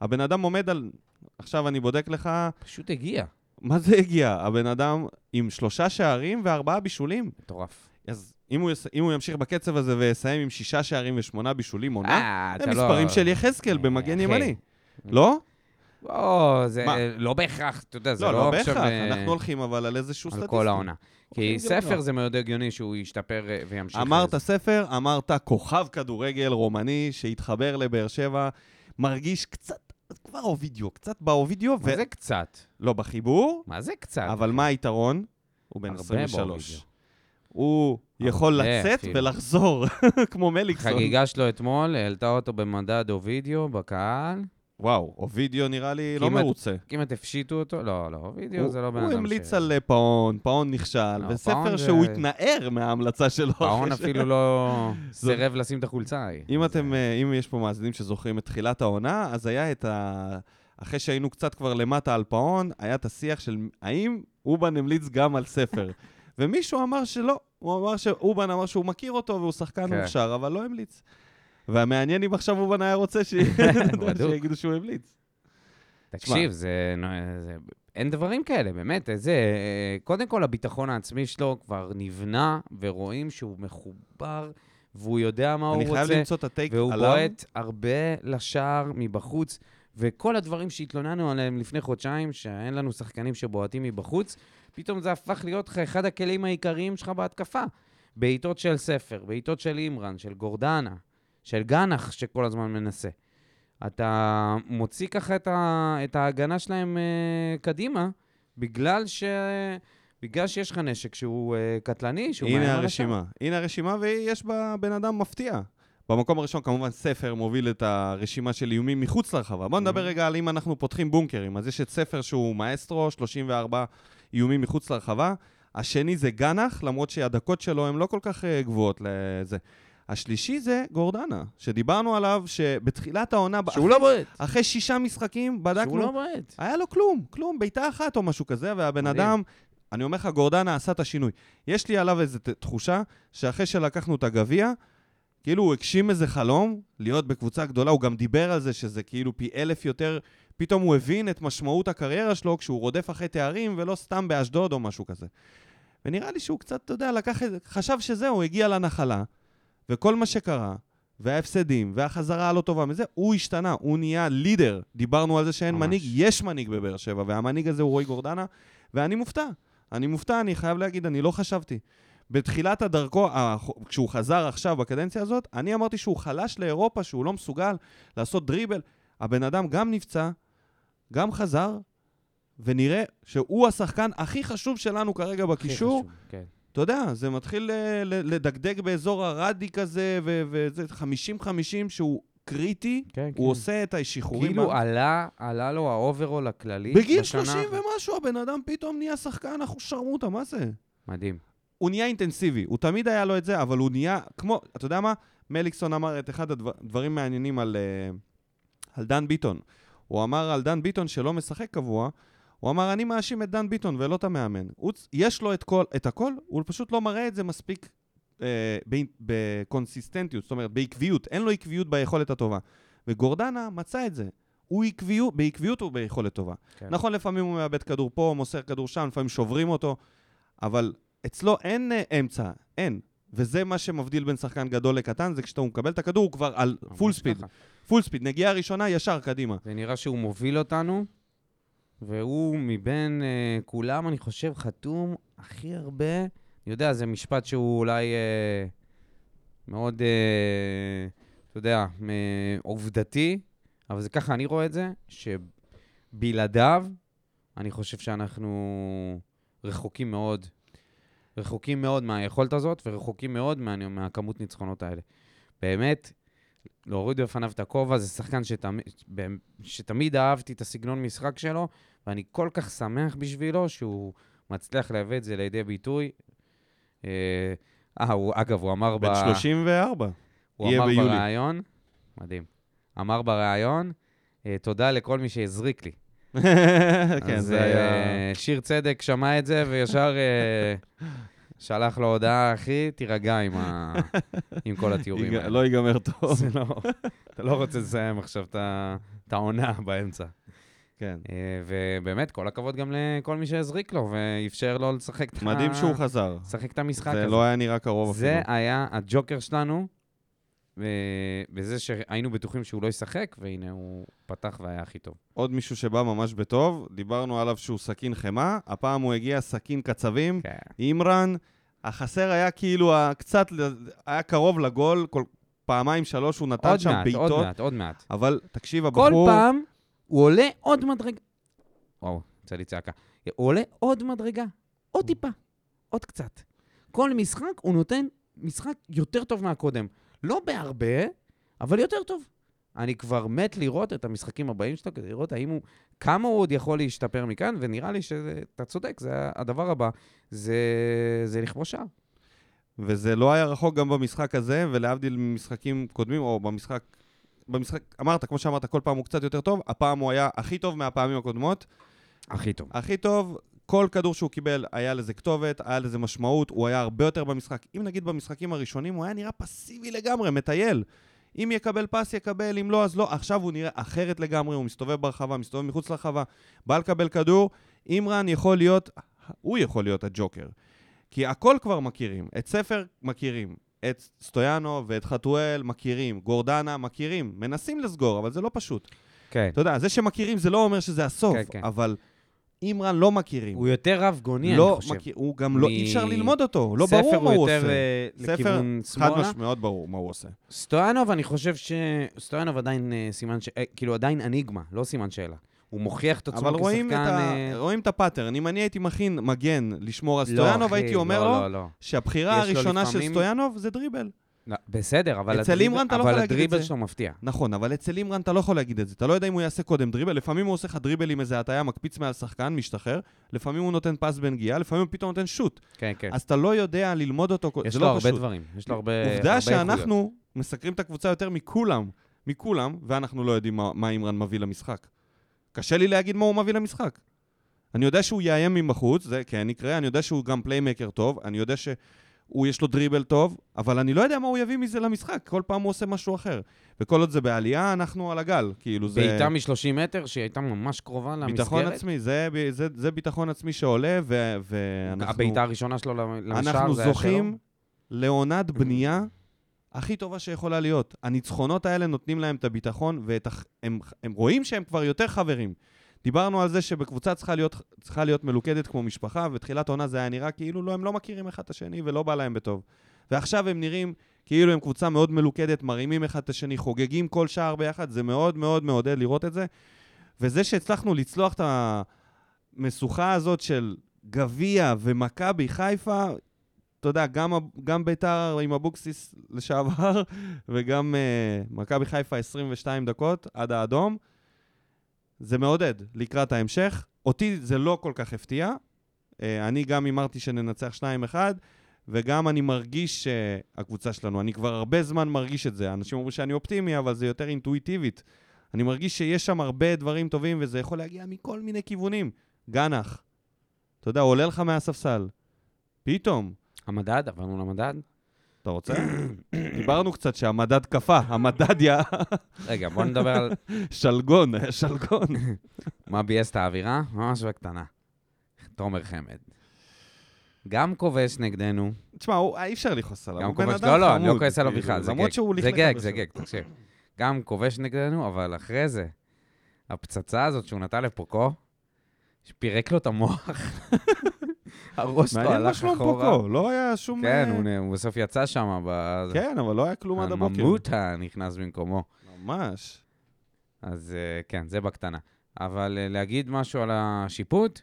הבן אדם עומד על... עכשיו אני בודק לך, פשוט הגיע. מה זה הגיע? הבן אדם עם שלושה שערים וארבעה בישולים. מטורף. אז אם הוא, יס... אם הוא ימשיך בקצב הזה ויסיים עם שישה שערים ושמונה בישולים עונה, אה, זה לא... מספרים של יחזקאל אה, במגן. ימני. לא? או, זה מה? לא בהכרח, אתה יודע, זה לא, לא לא עכשיו... בהכרח, אה, אנחנו הולכים אבל על איזשהו על סטטיסטי. כל העונה. כי אוקיי, ספר לא. זה מאוד הגיוני שהוא ישתפר אה, וימשיך. אמרת. ספר, אמרת כוכב כדורגל רומני שהתחבר לבאר שבע, מרגיש קצת, כבר אובידיו, קצת באובידיו, מה זה קצת? לא בחיבור, מה זה קצת? אבל מה היתרון? הוא בן הרבה 23. באובידיו. הוא יכול לצאת אפילו. ולחזור, כמו מליקסון. חגיגה שלו אתמול, העלתה אותו במדד עובדיה בקהל. וואו, עובדיה נראה לי לא מרוצה. כמעט הפשיטו אותו. לא, לא, עובדיה הוא- זה לא בן אדם הוא ש... המליץ על אה, פאון, פאון נכשל, לא, וספר שהוא התנער מההמלצה שלו. פאון אפילו לא סירב לשים את החולצה ההיא. אם אתם, אה, אה, אם יש פה מאזינים שזוכרים את תחילת העונה, אז היה את ה... אחרי שהיינו קצת כבר למטה על פאון, היה את השיח של האם עובד המליץ גם על ספר. ומישהו אמר שלא, הוא אמר שעובד אמר שהוא מכיר אותו והוא שחקן כן. מוכשר, אבל לא המליץ. והמעניין אם עכשיו אובן היה רוצה ש... שיגידו שהוא המליץ. תקשיב, זה. אין דברים כאלה, באמת. זה... אה, קודם כל, הביטחון העצמי שלו כבר נבנה, ורואים שהוא מחובר, והוא יודע מה הוא אני רוצה. חייב למצוא את הטייק והוא עליו. בועט הרבה לשער מבחוץ, וכל הדברים שהתלוננו עליהם לפני חודשיים, שאין לנו שחקנים שבועטים מבחוץ, פתאום זה הפך להיות לך אחד הכלים העיקריים שלך בהתקפה. בעיטות של ספר, בעיטות של אימרן, של גורדנה, של גנח שכל הזמן מנסה. אתה מוציא ככה את, ה, את ההגנה שלהם uh, קדימה, בגלל, ש, בגלל שיש לך נשק שהוא uh, קטלני, שהוא הנה. הרשימה. הנה הרשימה, ויש בה בן אדם מפתיע. במקום הראשון, כמובן, ספר מוביל את הרשימה של איומים מחוץ לרחבה. בואו נדבר Mhm. רגע על אם אנחנו פותחים בונקרים. אז יש את ספר שהוא מאסטרו, 34 איומים מחוץ לרחבה. השני זה גנח, למרות שהדקות שלו הן לא כל כך uh, גבוהות לזה. השלישי זה גורדנה, שדיברנו עליו שבתחילת העונה, שהוא לא בועט. אחרי שישה משחקים, בדקנו, שהוא לא בועט. היה לו כלום, כלום, בעיטה אחת או משהו כזה, והבן מדהים. אדם, אני אומר לך, גורדנה עשה את השינוי. יש לי עליו איזו תחושה שאחרי שלקחנו את הגביע, כאילו הוא הגשים איזה חלום להיות בקבוצה גדולה, הוא גם דיבר על זה שזה כאילו פי אלף יותר, פתאום הוא הבין את משמעות הקריירה שלו כשהוא רודף אחרי תארים ולא סתם באשדוד או משהו כזה. ונראה לי שהוא קצת, אתה יודע, לקח את זה, חשב שזהו, הגיע לנחלה, וכל מה שקרה, וההפסדים, והחזרה הלא טובה מזה, הוא השתנה, הוא נהיה לידר. דיברנו על זה שאין ממש. מנהיג, יש מנהיג בבאר שבע, והמנהיג הזה הוא רועי גורדנה, ואני מופתע. אני מופתע, אני חייב להגיד, אני לא חשבתי. בתחילת הדרכו, כשהוא חזר עכשיו בקדנציה הזאת, אני אמרתי שהוא חלש לאירופה, שהוא לא מסוגל לעשות דריבל. הבן אדם גם נפצע, גם חזר, ונראה שהוא השחקן הכי חשוב שלנו כרגע בקישור. חשוב, כן. אתה יודע, זה מתחיל ל- לדגדג באזור ה ready כזה, וזה 50-50 שהוא קריטי, כן, הוא כן. עושה את השחרורים. כאילו ב- עלה, עלה לו ה overall הכללי. בגיל בשנה 30 האחרונה. ומשהו, הבן אדם פתאום נהיה שחקן, אנחנו שרמוטה, מה זה? מדהים. הוא נהיה אינטנסיבי, הוא תמיד היה לו את זה, אבל הוא נהיה, כמו, אתה יודע מה? מליקסון אמר את אחד הדברים מעניינים על, אה, על דן ביטון. הוא אמר על דן ביטון שלא משחק קבוע, הוא אמר, אני מאשים את דן ביטון ולא את המאמן. הוא, יש לו את, כל, את הכל, הוא פשוט לא מראה את זה מספיק אה, בקונסיסטנטיות, זאת אומרת, בעקביות. אין לו עקביות ביכולת הטובה. וגורדנה מצא את זה. הוא עקביות, בעקביות הוא ביכולת טובה. כן. נכון, לפעמים הוא מאבד כדור פה, מוסר כדור שם, לפעמים שוברים אותו, אבל אצלו אין אה, אמצע, אין. וזה מה שמבדיל בין שחקן גדול לקטן, זה כשאתה מקבל את הכדור, הוא כבר על full speed. ככה. full speed, נגיעה ראשונה, ישר קדימה. זה נראה שהוא מוביל אותנו, והוא מבין אה, כולם, אני חושב, חתום הכי הרבה. אני יודע, זה משפט שהוא אולי אה, מאוד, אה, אתה יודע, אה, עובדתי, אבל זה ככה אני רואה את זה, שבלעדיו, אני חושב שאנחנו רחוקים מאוד. רחוקים מאוד מהיכולת הזאת, ורחוקים מאוד מה, מהכמות ניצחונות האלה. באמת, להוריד בפניו את הכובע, זה שחקן שתמיד, שתמיד אהבתי את הסגנון משחק שלו, ואני כל כך שמח בשבילו שהוא מצליח להביא את זה לידי ביטוי. אה, אה, הוא, אגב, הוא אמר ב... בן 34. הוא אמר ביולי. בריאיון, מדהים, אמר בריאיון, אה, תודה לכל מי שהזריק לי. כן, זה היה... אה, שיר צדק שמע את זה וישר שלח לו הודעה, אחי, תירגע עם, ה... עם כל התיאורים האלה. לא ייגמר טוב. לא, אתה לא רוצה לסיים עכשיו את העונה באמצע. כן. אה, ובאמת, כל הכבוד גם לכל מי שהזריק לו ואפשר לו לשחק את ה- מדהים שהוא חזר. לשחק את המשחק זה הזה. לא היה נראה קרוב זה אפילו. היה הג'וקר שלנו, בזה שהיינו בטוחים שהוא לא ישחק, והנה הוא פתח והיה הכי טוב. עוד מישהו שבא ממש בטוב, דיברנו עליו שהוא סכין חמאה, הפעם הוא הגיע סכין קצבים, כן. אימרן, החסר היה כאילו קצת, היה קרוב לגול, כל פעמיים שלוש הוא נתן עוד שם מעט, עוד בעיטות, מעט, עוד מעט. אבל תקשיב, כל הבחור... פעם הוא עולה עוד מדרגה. וואו, יצא לי צעקה. הוא עולה עוד מדרגה, עוד טיפה, עוד קצת. כל משחק הוא נותן משחק יותר טוב מהקודם. לא בהרבה, אבל יותר טוב. אני כבר מת לראות את המשחקים הבאים שלו, כדי לראות האם הוא, כמה הוא עוד יכול להשתפר מכאן, ונראה לי שאתה צודק, זה הדבר הבא, זה, זה לכבוש שער. וזה לא היה רחוק גם במשחק הזה, ולהבדיל ממשחקים קודמים, או במשחק... במשחק, אמרת, כמו שאמרת, כל פעם הוא קצת יותר טוב, הפעם הוא היה הכי טוב מהפעמים הקודמות. הכי טוב. הכי טוב, כל כדור שהוא קיבל, היה לזה כתובת, היה לזה משמעות, הוא היה הרבה יותר במשחק. אם נגיד במשחקים הראשונים, הוא היה נראה פסיבי לגמרי, מטייל. אם יקבל פס, יקבל, אם לא, אז לא. עכשיו הוא נראה אחרת לגמרי, הוא מסתובב ברחבה, מסתובב מחוץ לרחבה, בא לקבל כדור. אימרן יכול להיות, הוא יכול להיות הג'וקר. כי הכל כבר מכירים. את ספר מכירים, את סטויאנו ואת חתואל מכירים, גורדנה מכירים, מנסים לסגור, אבל זה לא פשוט. כן. אתה יודע, זה שמכירים זה לא אומר שזה הסוף, כן, כן. אבל אימרן לא מכירים. הוא יותר רב גוני, לא אני חושב. מכיר, הוא גם לא, מ- אי אפשר ללמוד אותו, לא ספר ברור מה הוא יותר עושה. אה, ספר, לכיוון חד שמאלה. משמעית, מאוד ברור מה הוא עושה. סטויאנוב, אני חושב ש... סטויאנוב עדיין אה, סימן ש... אה, כאילו, עדיין אניגמה, לא סימן שאלה. הוא מוכיח את עצמו אבל רואים את, כשחקן... ה... אה, רואים את הפאטרן. אם אני הייתי מכין מגן לשמור על לא, סטויאנוב, הייתי אומר לא, לו לא, לא. שהבחירה לו הראשונה של סטויאנוב זה דריבל. לא, בסדר, אבל אצל הדריבל- אימרן אתה לא אבל יכול להגיד את הדריבל זה. שלו מפתיע. נכון, אבל אצל אימרן אתה לא יכול להגיד את זה. אתה לא יודע אם הוא יעשה קודם דריבל, לפעמים הוא עושה לך דריבל עם איזה הטיה, מקפיץ מעל שחקן, משתחרר, לפעמים הוא נותן פס בנגיעה, לפעמים הוא פתאום נותן שוט. כן, כן. אז אתה לא יודע ללמוד אותו, יש לו הרבה. דברים, יש לו הרבה עובדה. שאנחנו מסקרים את הקבוצה יותר מכולם, מכולם, ואנחנו לא יודעים מה, מה אימרן מביא למשחק. קשה לי להגיד מה הוא מביא למשחק. אני יודע שהוא יאיים מבחוץ, זה כן יקרה, אני יודע שהוא גם פליימייקר טוב, אני יודע שהוא יש לו דריבל טוב, אבל אני לא יודע מה הוא יביא מזה למשחק, כל פעם הוא עושה משהו אחר. וכל עוד זה בעלייה, אנחנו על הגל, כאילו זה... בעיטה מ-30 מטר, שהיא הייתה ממש קרובה למסגרת. ביטחון עצמי, זה, זה, זה ביטחון עצמי שעולה, ו, ואנחנו... הבעיטה הראשונה שלו אנחנו זה היה זוכים לעונת בנייה הכי טובה שיכולה להיות. הניצחונות האלה נותנים להם את הביטחון, והם הם רואים שהם כבר יותר חברים. דיברנו על זה שבקבוצה צריכה להיות, צריכה להיות מלוכדת כמו משפחה, ותחילת העונה זה היה נראה כאילו לא, הם לא מכירים אחד את השני ולא בא להם בטוב. ועכשיו הם נראים כאילו הם קבוצה מאוד מלוכדת, מרימים אחד את השני, חוגגים כל שער ביחד, זה מאוד מאוד מעודד לראות את זה. וזה שהצלחנו לצלוח את המשוכה הזאת של גביע ומכבי חיפה, אתה יודע, גם, גם ביתר עם אבוקסיס לשעבר, וגם uh, מכבי חיפה 22 דקות עד האדום, זה מעודד לקראת ההמשך. אותי זה לא כל כך הפתיע. Uh, אני גם הימרתי שננצח 2-1, וגם אני מרגיש שהקבוצה שלנו, אני כבר הרבה זמן מרגיש את זה. אנשים אומרים שאני אופטימי, אבל זה יותר אינטואיטיבית. אני מרגיש שיש שם הרבה דברים טובים, וזה יכול להגיע מכל מיני כיוונים. גנח, אתה יודע, עולה לך מהספסל. פתאום, המדד, עברנו למדד. אתה רוצה? דיברנו קצת שהמדד קפא, המדד יא... רגע, בוא נדבר על שלגון, היה שלגון. מה ביאס את האווירה, ממש בקטנה. תומר חמד. גם כובש נגדנו, תשמע, אי אפשר לכעוס עליו, הוא בן אדם לא, לא, אני לא חמוד, כועס עליו בכלל, זה למרות גג. זה גג. זה גג, תקשיב. גם כובש נגדנו, אבל אחרי זה, הפצצה הזאת שהוא נתן לפוקו, שפירק לו את המוח. הראש שלו מעניין מה הלך שלום אחורה. לא היה שום... כן, אה, הוא בסוף יצא שם, כן, אבל לא היה כלום עד הבוקר. הממותה נכנס במקומו. ממש. אז אה, כן, זה בקטנה. אבל אה, להגיד משהו על השיפוט?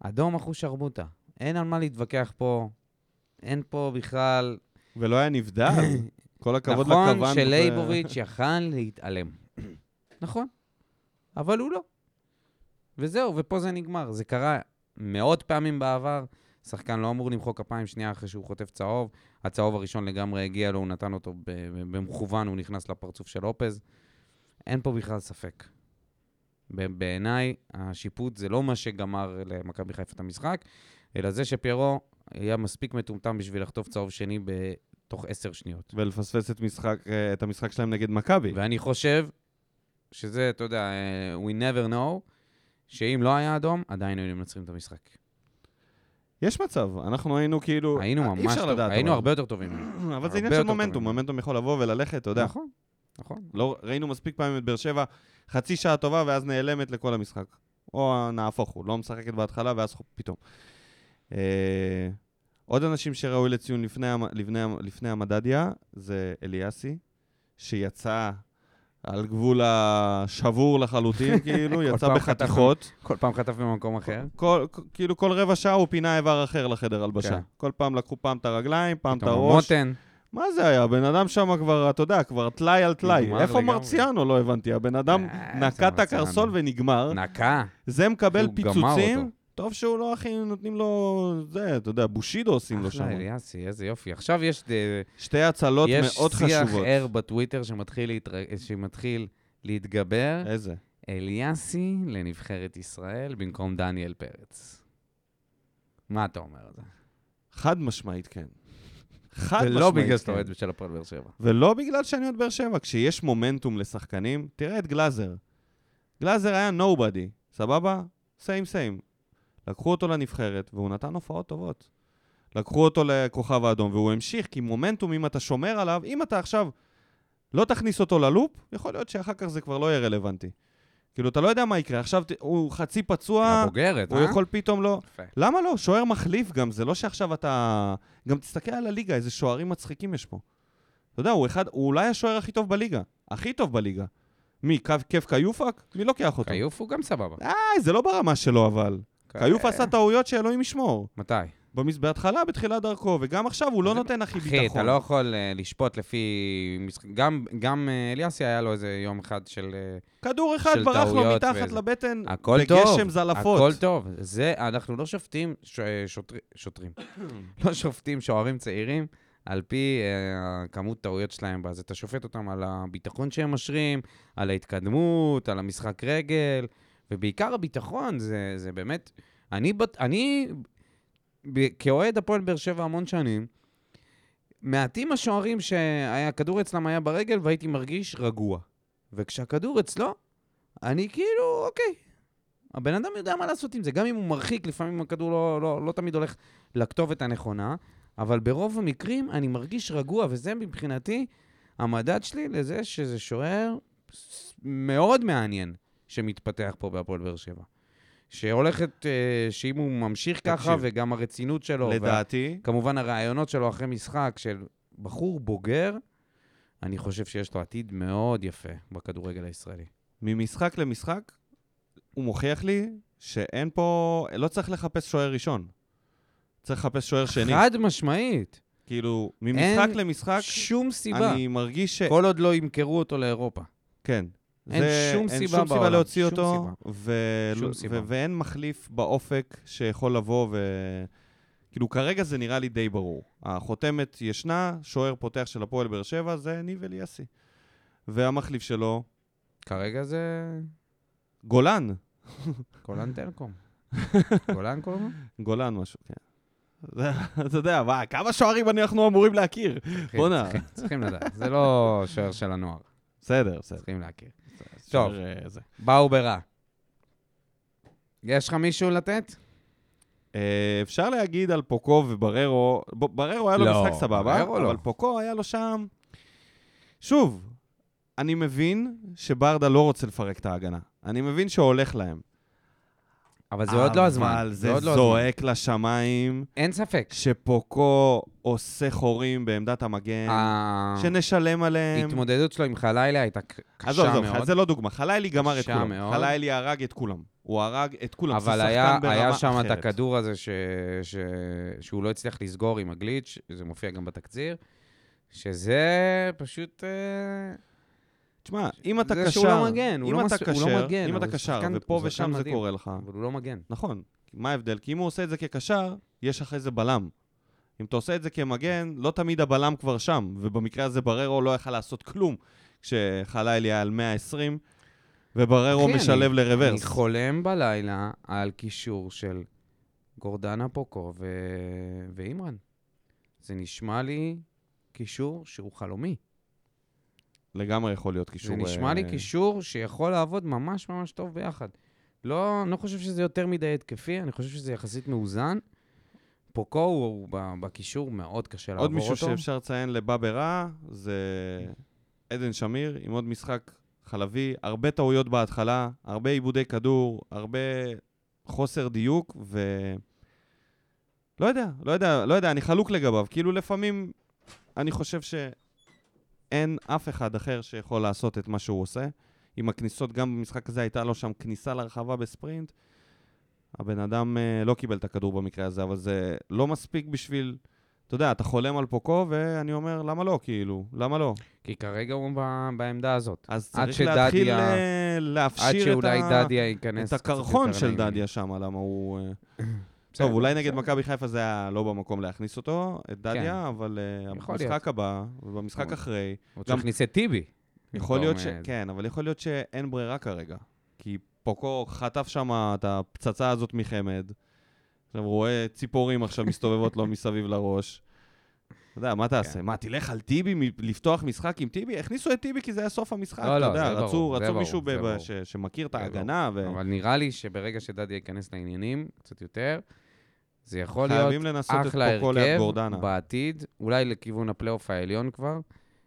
אדום אחוז שרמוטה. אין על מה להתווכח פה. אין פה בכלל... ולא היה נבדל. כל הכבוד נכון לכוון. שלייבוביץ' יכל להתעלם. נכון, אבל הוא לא. וזהו, ופה זה נגמר. זה קרה מאות פעמים בעבר. שחקן לא אמור למחוא כפיים שנייה אחרי שהוא חוטף צהוב. הצהוב הראשון לגמרי הגיע לו, הוא נתן אותו במכוון, הוא נכנס לפרצוף של לופז. אין פה בכלל ספק. בעיניי, השיפוט זה לא מה שגמר למכבי חיפה את המשחק, אלא זה שפיירו היה מספיק מטומטם בשביל לחטוף צהוב שני בתוך עשר שניות. ולפספס את משחק- את המשחק שלהם נגד מכבי. ואני חושב שזה, אתה יודע, we never know, שאם לא היה אדום, עדיין היינו מנצחים את המשחק. יש מצב, אנחנו היינו כאילו... היינו אי ממש אפשר טוב, לדעת, היינו אבל- הרבה יותר טובים. אבל זה עניין של מומנטום, טובים. מומנטום יכול לבוא וללכת, אתה יודע. נכון, נכון. לא, ראינו מספיק פעמים את באר שבע, חצי שעה טובה ואז נעלמת לכל המשחק. או נהפוך הוא, לא משחקת בהתחלה ואז פתאום. אה, עוד אנשים שראוי לציון לפני, לפני, לפני המדדיה זה אליאסי, שיצא על גבול השבור לחלוטין, כאילו, יצא בחתיכות. כל פעם חטף במקום אחר. כל, כל- כאילו כל רבע שעה הוא פינה איבר אחר לחדר הלבשה. כן. כל פעם לקחו פעם את הרגליים, פעם את הראש. המותן. מה זה היה? הבן אדם שם כבר, אתה יודע, כבר טלאי על טלאי. איפה. מרציאנו? לא הבנתי. הבן אדם אה, נקע את הקרסול. ונגמר. נקע. זה מקבל פיצוצים. טוב שהוא לא הכי נותנים לו, זה, אתה יודע, בושידו עושים לו שם. אחלה, אליאסי, איזה יופי. עכשיו יש אה, שתי הצלות יש מאוד שיח חשובות. ער בטוויטר שמתחיל להתר- שמתחיל להתגבר. איזה? אליאסי לנבחרת ישראל במקום דניאל פרץ. מה אתה אומר על זה? חד משמעית כן. חד משמעית ולא בגלל שאתה כן. אוהד של הפועל באר שבע. ולא בגלל שאני אוהד באר שבע. כשיש מומנטום לשחקנים, תראה את גלאזר. גלאזר היה נובדי, סבבה? סיים סיים. לקחו אותו לנבחרת, והוא נתן הופעות טובות. לקחו אותו לכוכב האדום, והוא המשיך, כי מומנטום, אם אתה שומר עליו, אם אתה עכשיו לא תכניס אותו ללופ, יכול להיות שאחר כך זה כבר לא יהיה רלוונטי. כאילו, אתה לא יודע מה יקרה. עכשיו הוא חצי פצוע, הבוגרת, הוא אה? יכול פתאום לא... יפה. למה לא? שוער מחליף גם, זה לא שעכשיו אתה... גם תסתכל על הליגה, איזה שוערים מצחיקים יש פה. אתה יודע, הוא, אחד, הוא אולי השוער הכי טוב בליגה. הכי טוב בליגה. מי, כיף קיופק? מי לוקח אותו? כיוף הוא גם סבבה. איי, זה לא ברמה שלו, אבל. קיוף אה, עשה טעויות שאלוהים ישמור. מתי? במס... בהתחלה, בתחילת דרכו, וגם עכשיו הוא לא נותן הכי אחי, ביטחון. אתה לא יכול אה, לשפוט לפי... גם- גם אה, אליאסי היה לו איזה יום אחד של... אה, כדור אחד ברח לו טעויות מתחת. לבטן, הכל טוב. בגשם זלעפות. הכל טוב. זה, אנחנו לא שופטים ש- שוטרים. לא שופטים שוערים צעירים על פי אה, כמות טעויות שלהם. אז אתה שופט אותם על הביטחון שהם משרים, על ההתקדמות, על המשחק רגל, ובעיקר הביטחון, זה, זה באמת... אני, אני כאוהד הפועל באר שבע המון שנים, מעטים השוערים שהכדור אצלם היה ברגל והייתי מרגיש רגוע. וכשהכדור אצלו, אני כאילו, אוקיי, הבן אדם יודע מה לעשות עם זה. גם אם הוא מרחיק, לפעמים הכדור לא, לא, לא תמיד הולך לכתובת הנכונה, אבל ברוב המקרים אני מרגיש רגוע, וזה מבחינתי המדד שלי לזה שזה שוער מאוד מעניין שמתפתח פה בהפועל באר שבע. שהולכת, אה, שאם הוא ממשיך ככה, תקשיב. וגם הרצינות שלו, וה- לדעתי, כמובן הרעיונות שלו אחרי משחק של בחור בוגר, אני חושב שיש לו עתיד מאוד יפה בכדורגל הישראלי. ממשחק למשחק, הוא מוכיח לי שאין פה, לא צריך לחפש שוער ראשון. צריך לחפש שוער שני. חד משמעית. כאילו, ממשחק אין למשחק, שום סיבה. אני מרגיש ש... כל עוד לא ימכרו אותו לאירופה. כן. אין זה- שום אין סיבה שום סיבה בעולם, להוציא שום אותו, סיבה. ו... שום ו- סיבה. ואין מחליף באופק שיכול לבוא ו... כאילו, כרגע זה נראה לי די ברור. החותמת ישנה, שוער פותח של הפועל באר שבע, זה ניב אליאסי. והמחליף שלו, כרגע זה גולן. גולן טלקום. גולן קוראים לו? גולן משהו, כן. זה- אתה יודע, מה, כמה שוערים אנחנו אמורים להכיר? בוא'נה. צריכים- צריכים לדעת. זה לא שוער של הנוער, בסדר, בסדר. צריכים להכיר. זה. באו ברע. יש לך מישהו לתת? אה, אפשר להגיד על פוקו ובררו, בררו היה לו לא, משחק סבבה, לא. אבל פוקו היה לו שם... שוב, אני מבין שברדה לא רוצה לפרק את ההגנה. אני מבין שהולך להם. אבל זה עוד לא הזמן. אבל זה עוד לא. זועק לשמיים אין ספק. שפוקו עושה חורים בעמדת המגן, שנשלם עליהם. ההתמודדות שלו עם חלילה הייתה ק- עזוב, קשה עזוב, מאוד. זה לא דוגמה. חלילי גמר את קשה כולם. מאוד. חלילי הרג את כולם. הוא הרג את כולם. זה אבל היה, היה שם את אחרת. הכדור הזה ש, ש, שהוא לא הצליח לסגור עם הגליץ', זה מופיע גם בתקציר, שזה פשוט... אה, תשמע, אם אתה זה קשר, שהוא לא מגן, הוא אם לא אתה לא קשר, מגן, אם אתה קשר, ופה ושם זה. קורה לך, אבל הוא לא מגן. נכון. מה ההבדל? כי אם הוא עושה את זה כקשר, יש אחרי זה בלם. אם אתה עושה את זה כמגן, לא תמיד הבלם כבר שם, ובמקרה הזה בררו לא יכל לעשות כלום כשחלילי היה על 120, ובררו משלב אני- אני לרוורס. חולם בלילה על קישור של גורדנה פוקו ו... ואימרן. זה נשמע לי קישור שהוא חלומי. לגמרי יכול להיות קישור... זה נשמע לי אה, קישור שיכול לעבוד ממש ממש טוב ביחד. לא, אני לא חושב שזה יותר מדי התקפי, אני חושב שזה יחסית מאוזן. פוקו הוא, בקישור מאוד קשה לעבור עוד אותו. מישהו שאפשר לציין לבא ברע, זה עדן שמיר, עם עוד משחק חלבי, הרבה טעויות בהתחלה, הרבה עיבודי כדור, הרבה חוסר דיוק, ו... לא יודע, לא יודע, לא יודע, אני חלוק לגביו. כאילו לפעמים אני חושב שאין אף אחד אחר שיכול לעשות את מה שהוא עושה. עם הכניסות, גם במשחק הזה הייתה לו שם כניסה לרחבה בספרינט. הבן אדם אה, לא קיבל את הכדור במקרה הזה, אבל זה לא מספיק בשביל... אתה יודע, אתה חולם על פוקו, ואני אומר, למה לא, כאילו? למה לא? כי כרגע הוא ב- בעמדה הזאת. אז צריך להתחיל שדדיה- אה, להפשיר את, ה... את הקרחון של. דדיה שם, למה הוא... אה, טוב, אולי נגד. מכבי חיפה זה היה לא במקום להכניס אותו, את דדיה, אבל אה, יכול במשחק הבא, ובמשחק אבל- אחרי, צריך להכניס את טיבי. יכול להיות ש... אה, כן, אבל יכול להיות שאין ברירה כרגע. כי פוקו חטף שם את הפצצה הזאת מחמד. עכשיו רואה ציפורים עכשיו מסתובבות לו מסביב לראש. אתה יודע, מה תעשה? כן. מה, תלך על טיבי, לפתוח משחק עם טיבי? הכניסו את טיבי כי זה היה סוף המשחק, לא, אתה לא, יודע, זה רצו, ברור, רצו מישהו שמכיר את ההגנה. אבל נראה לי שברגע שדדיה ייכנס לעניינים, קצת יותר, זה יכול להיות אחלה הרכב. בעתיד, אולי לכיוון הפלייאוף העליון כבר,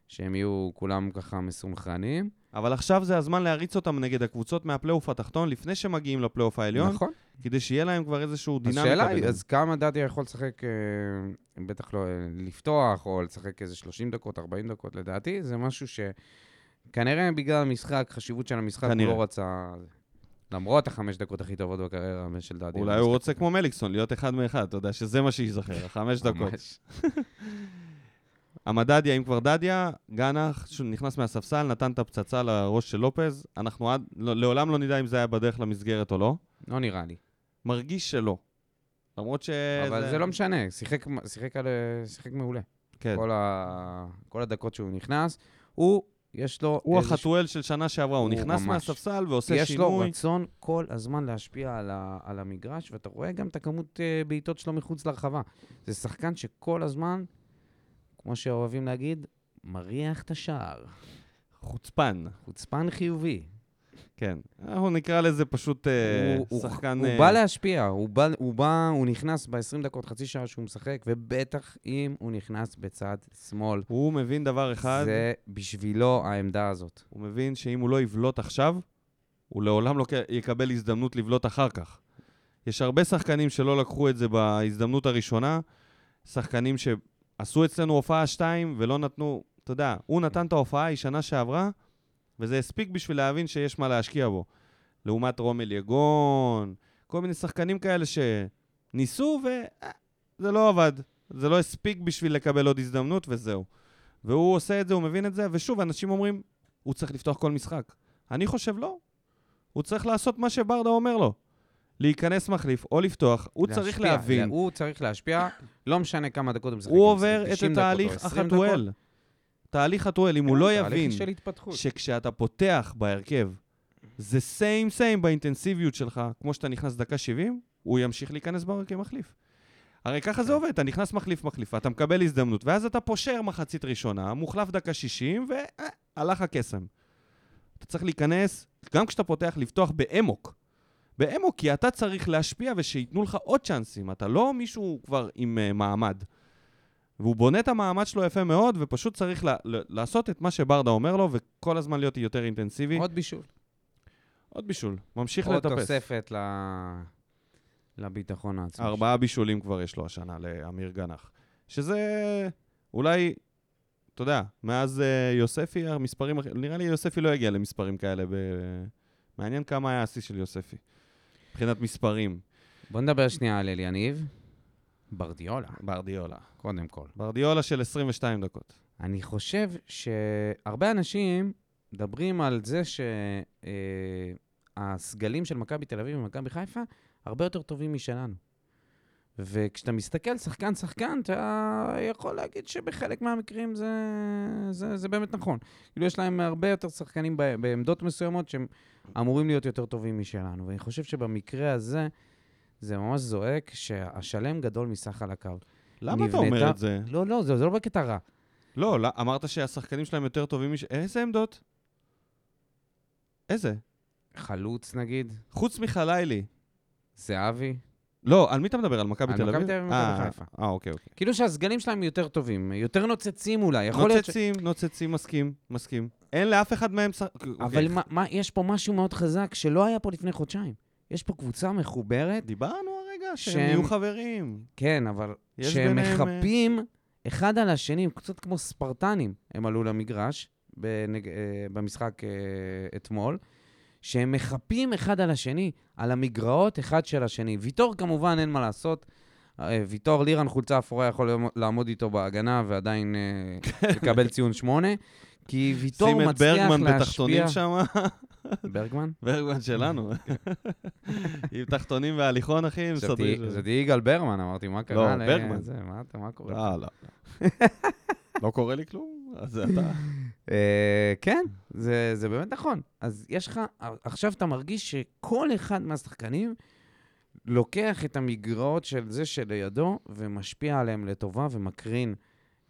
שהם יהיו כולם ככה מסונכרנים. אבל עכשיו זה הזמן להריץ אותם נגד הקבוצות מהפלייאוף התחתון, לפני שמגיעים לפלייאוף העליון, נכון. כדי שיהיה להם כבר איזשהו דינמיקה שאלה היא. אז כמה דדיה יכול לשחק, אה, בטח לא אה, לפתוח, או לשחק איזה 30 דקות, 40 דקות, לדעתי, זה משהו שכנראה בגלל המשחק, חשיבות של המשחק, הוא כנראה. לא רצה... למרות החמש דקות הכי טובות בקריירה של דדיה. אולי הוא רוצה כמו מליקסון, להיות אחד מאחד, אתה יודע, שזה מה שייזכר, חמש דקות. המדדיה, אם כבר דדיה, גנח, שהוא נכנס מהספסל, נתן את הפצצה לראש של לופז. אנחנו עד, לא, לעולם לא נדע אם זה היה בדרך למסגרת או לא. לא נראה לי. מרגיש שלא. למרות ש... אבל זה לא משנה, שיחק, שיחק, על, שיחק מעולה. כן. כל, ה, כל הדקות שהוא נכנס, הוא, יש לו... הוא איזשהו- החתואל של שנה שעברה, הוא הוא נכנס ממש. מהספסל ועושה יש לו שינוי. רצון כל הזמן להשפיע על, ה, על המגרש, ואתה רואה גם את הכמות uh, בעיטות שלו מחוץ לרחבה. זה שחקן שכל הזמן, כמו שאוהבים להגיד, מריח את השער. חוצפן, חוצפן חיובי. כן. אנחנו נקרא לזה פשוט אה, הוא, הוא, שחקן... הוא אה, בא להשפיע, הוא בא, הוא בא, הוא נכנס ב-20 דקות, חצי שעה שהוא משחק, ובטח אם הוא נכנס בצד שמאל. הוא מבין דבר אחד, זה בשבילו העמדה הזאת. הוא מבין שאם הוא לא יבלוט עכשיו, הוא לעולם לא יקבל הזדמנות לבלוט אחר כך. יש הרבה שחקנים שלא לקחו את זה בהזדמנות הראשונה, שחקנים שעשו אצלנו הופעה שתיים ולא נתנו, אתה יודע, הוא נתן את ההופעה היא שנה שעברה, וזה הספיק בשביל להבין שיש מה להשקיע בו. לעומת רומל יגון, כל מיני שחקנים כאלה שניסו וזה לא עבד. זה לא הספיק בשביל לקבל עוד הזדמנות וזהו. והוא עושה את זה, הוא מבין את זה, ושוב, אנשים אומרים, הוא צריך לפתוח כל משחק. אני חושב לא. הוא צריך לעשות מה שברדה אומר לו. להיכנס מחליף או לפתוח, הוא צריך להשפיע, להבין. הוא צריך להשפיע, לא משנה כמה דקות הוא משחק. הוא עובר את 90 דקות או התהליך 20 דקות. החתואל. תהליך חתואל, אם הוא לא כן, יבין של התפתחות. שכשאתה פותח בהרכב, זה סיים סיים באינטנסיביות שלך, כמו שאתה נכנס דקה 70, הוא ימשיך להיכנס בר כמחליף. הרי ככה כן. זה עובד, אתה נכנס מחליף מחליף, אתה מקבל הזדמנות, ואז אתה פושר מחצית ראשונה, מוחלף דקה 60, והלך הקסם. אתה צריך להיכנס, גם כשאתה פותח, לפתוח באמוק. באמו, כי אתה צריך להשפיע ושייתנו לך עוד צ'אנסים. אתה לא מישהו כבר עם uh, מעמד. והוא בונה את המעמד שלו יפה מאוד, ופשוט צריך לה, לעשות את מה שברדה אומר לו, וכל הזמן להיות יותר אינטנסיבי. עוד בישול. עוד בישול, ממשיך עוד לטפס. עוד תוספת ל... לביטחון העצמי. ארבעה בישולים כבר יש לו השנה לאמיר גנח. שזה אולי, אתה יודע, מאז uh, יוספי, המספרים, נראה לי יוספי לא יגיע למספרים כאלה. ב... מעניין כמה היה השיא של יוספי, מבחינת מספרים. בוא נדבר שנייה על אליניב. ברדיולה. ברדיולה. קודם כל. ברדיולה של 22 דקות. אני חושב שהרבה אנשים מדברים על זה שהסגלים של מכבי תל אביב ומכבי חיפה הרבה יותר טובים משלנו. וכשאתה מסתכל שחקן-שחקן, אתה יכול להגיד שבחלק מהמקרים זה, זה, זה באמת נכון. כאילו, יש להם הרבה יותר שחקנים בעמדות מסוימות שהם אמורים להיות יותר טובים משלנו. ואני חושב שבמקרה הזה, זה ממש זועק שהשלם גדול מסך על הקו. למה נבנתה... אתה אומר את זה? לא, לא, זה, זה לא בקטע רע. לא, לא, אמרת שהשחקנים שלהם יותר טובים מש... איזה עמדות? איזה? חלוץ, נגיד. חוץ מחלילי. זהבי. לא, על מי אתה מדבר? על מכבי תל אביב? על מכבי תל אביב ומכבי חיפה. אה, אוקיי, אוקיי. כאילו שהסגלים שלהם יותר טובים, יותר נוצצים אולי. נוצצים, ש... נוצצים, מסכים, מסכים. אין לאף אחד מהם... אבל אוקיי. מה, מה, יש פה משהו מאוד חזק שלא היה פה לפני חודשיים. יש פה קבוצה מחוברת. דיברנו הרגע שהם יהיו חברים. כן, אבל שהם מחפים אחד על השני, קצת כמו ספרטנים, הם עלו למגרש בנג... אה, במשחק אה, אתמול. שהם מחפים אחד על השני, על המגרעות אחד של השני. ויטור כמובן, אין מה לעשות. אה, ויטור לירן חולצה אפורה יכול לעמוד איתו בהגנה ועדיין אה, לקבל ציון שמונה. כי ויטור מצליח להשפיע... שים את ברגמן בתחתונים שם. ברגמן? ברגמן שלנו. עם תחתונים והליכון, אחי, מסדרים. זה יגאל ברמן, אמרתי, מה קרה? לא, ברגמן. מה קורה? לא, לא. לא קורה לי כלום, אז זה אתה. אה, כן, זה באמת נכון. אז יש לך, עכשיו אתה מרגיש שכל אחד מהשחקנים לוקח את המגרעות של זה שלידו ומשפיע עליהם לטובה ומקרין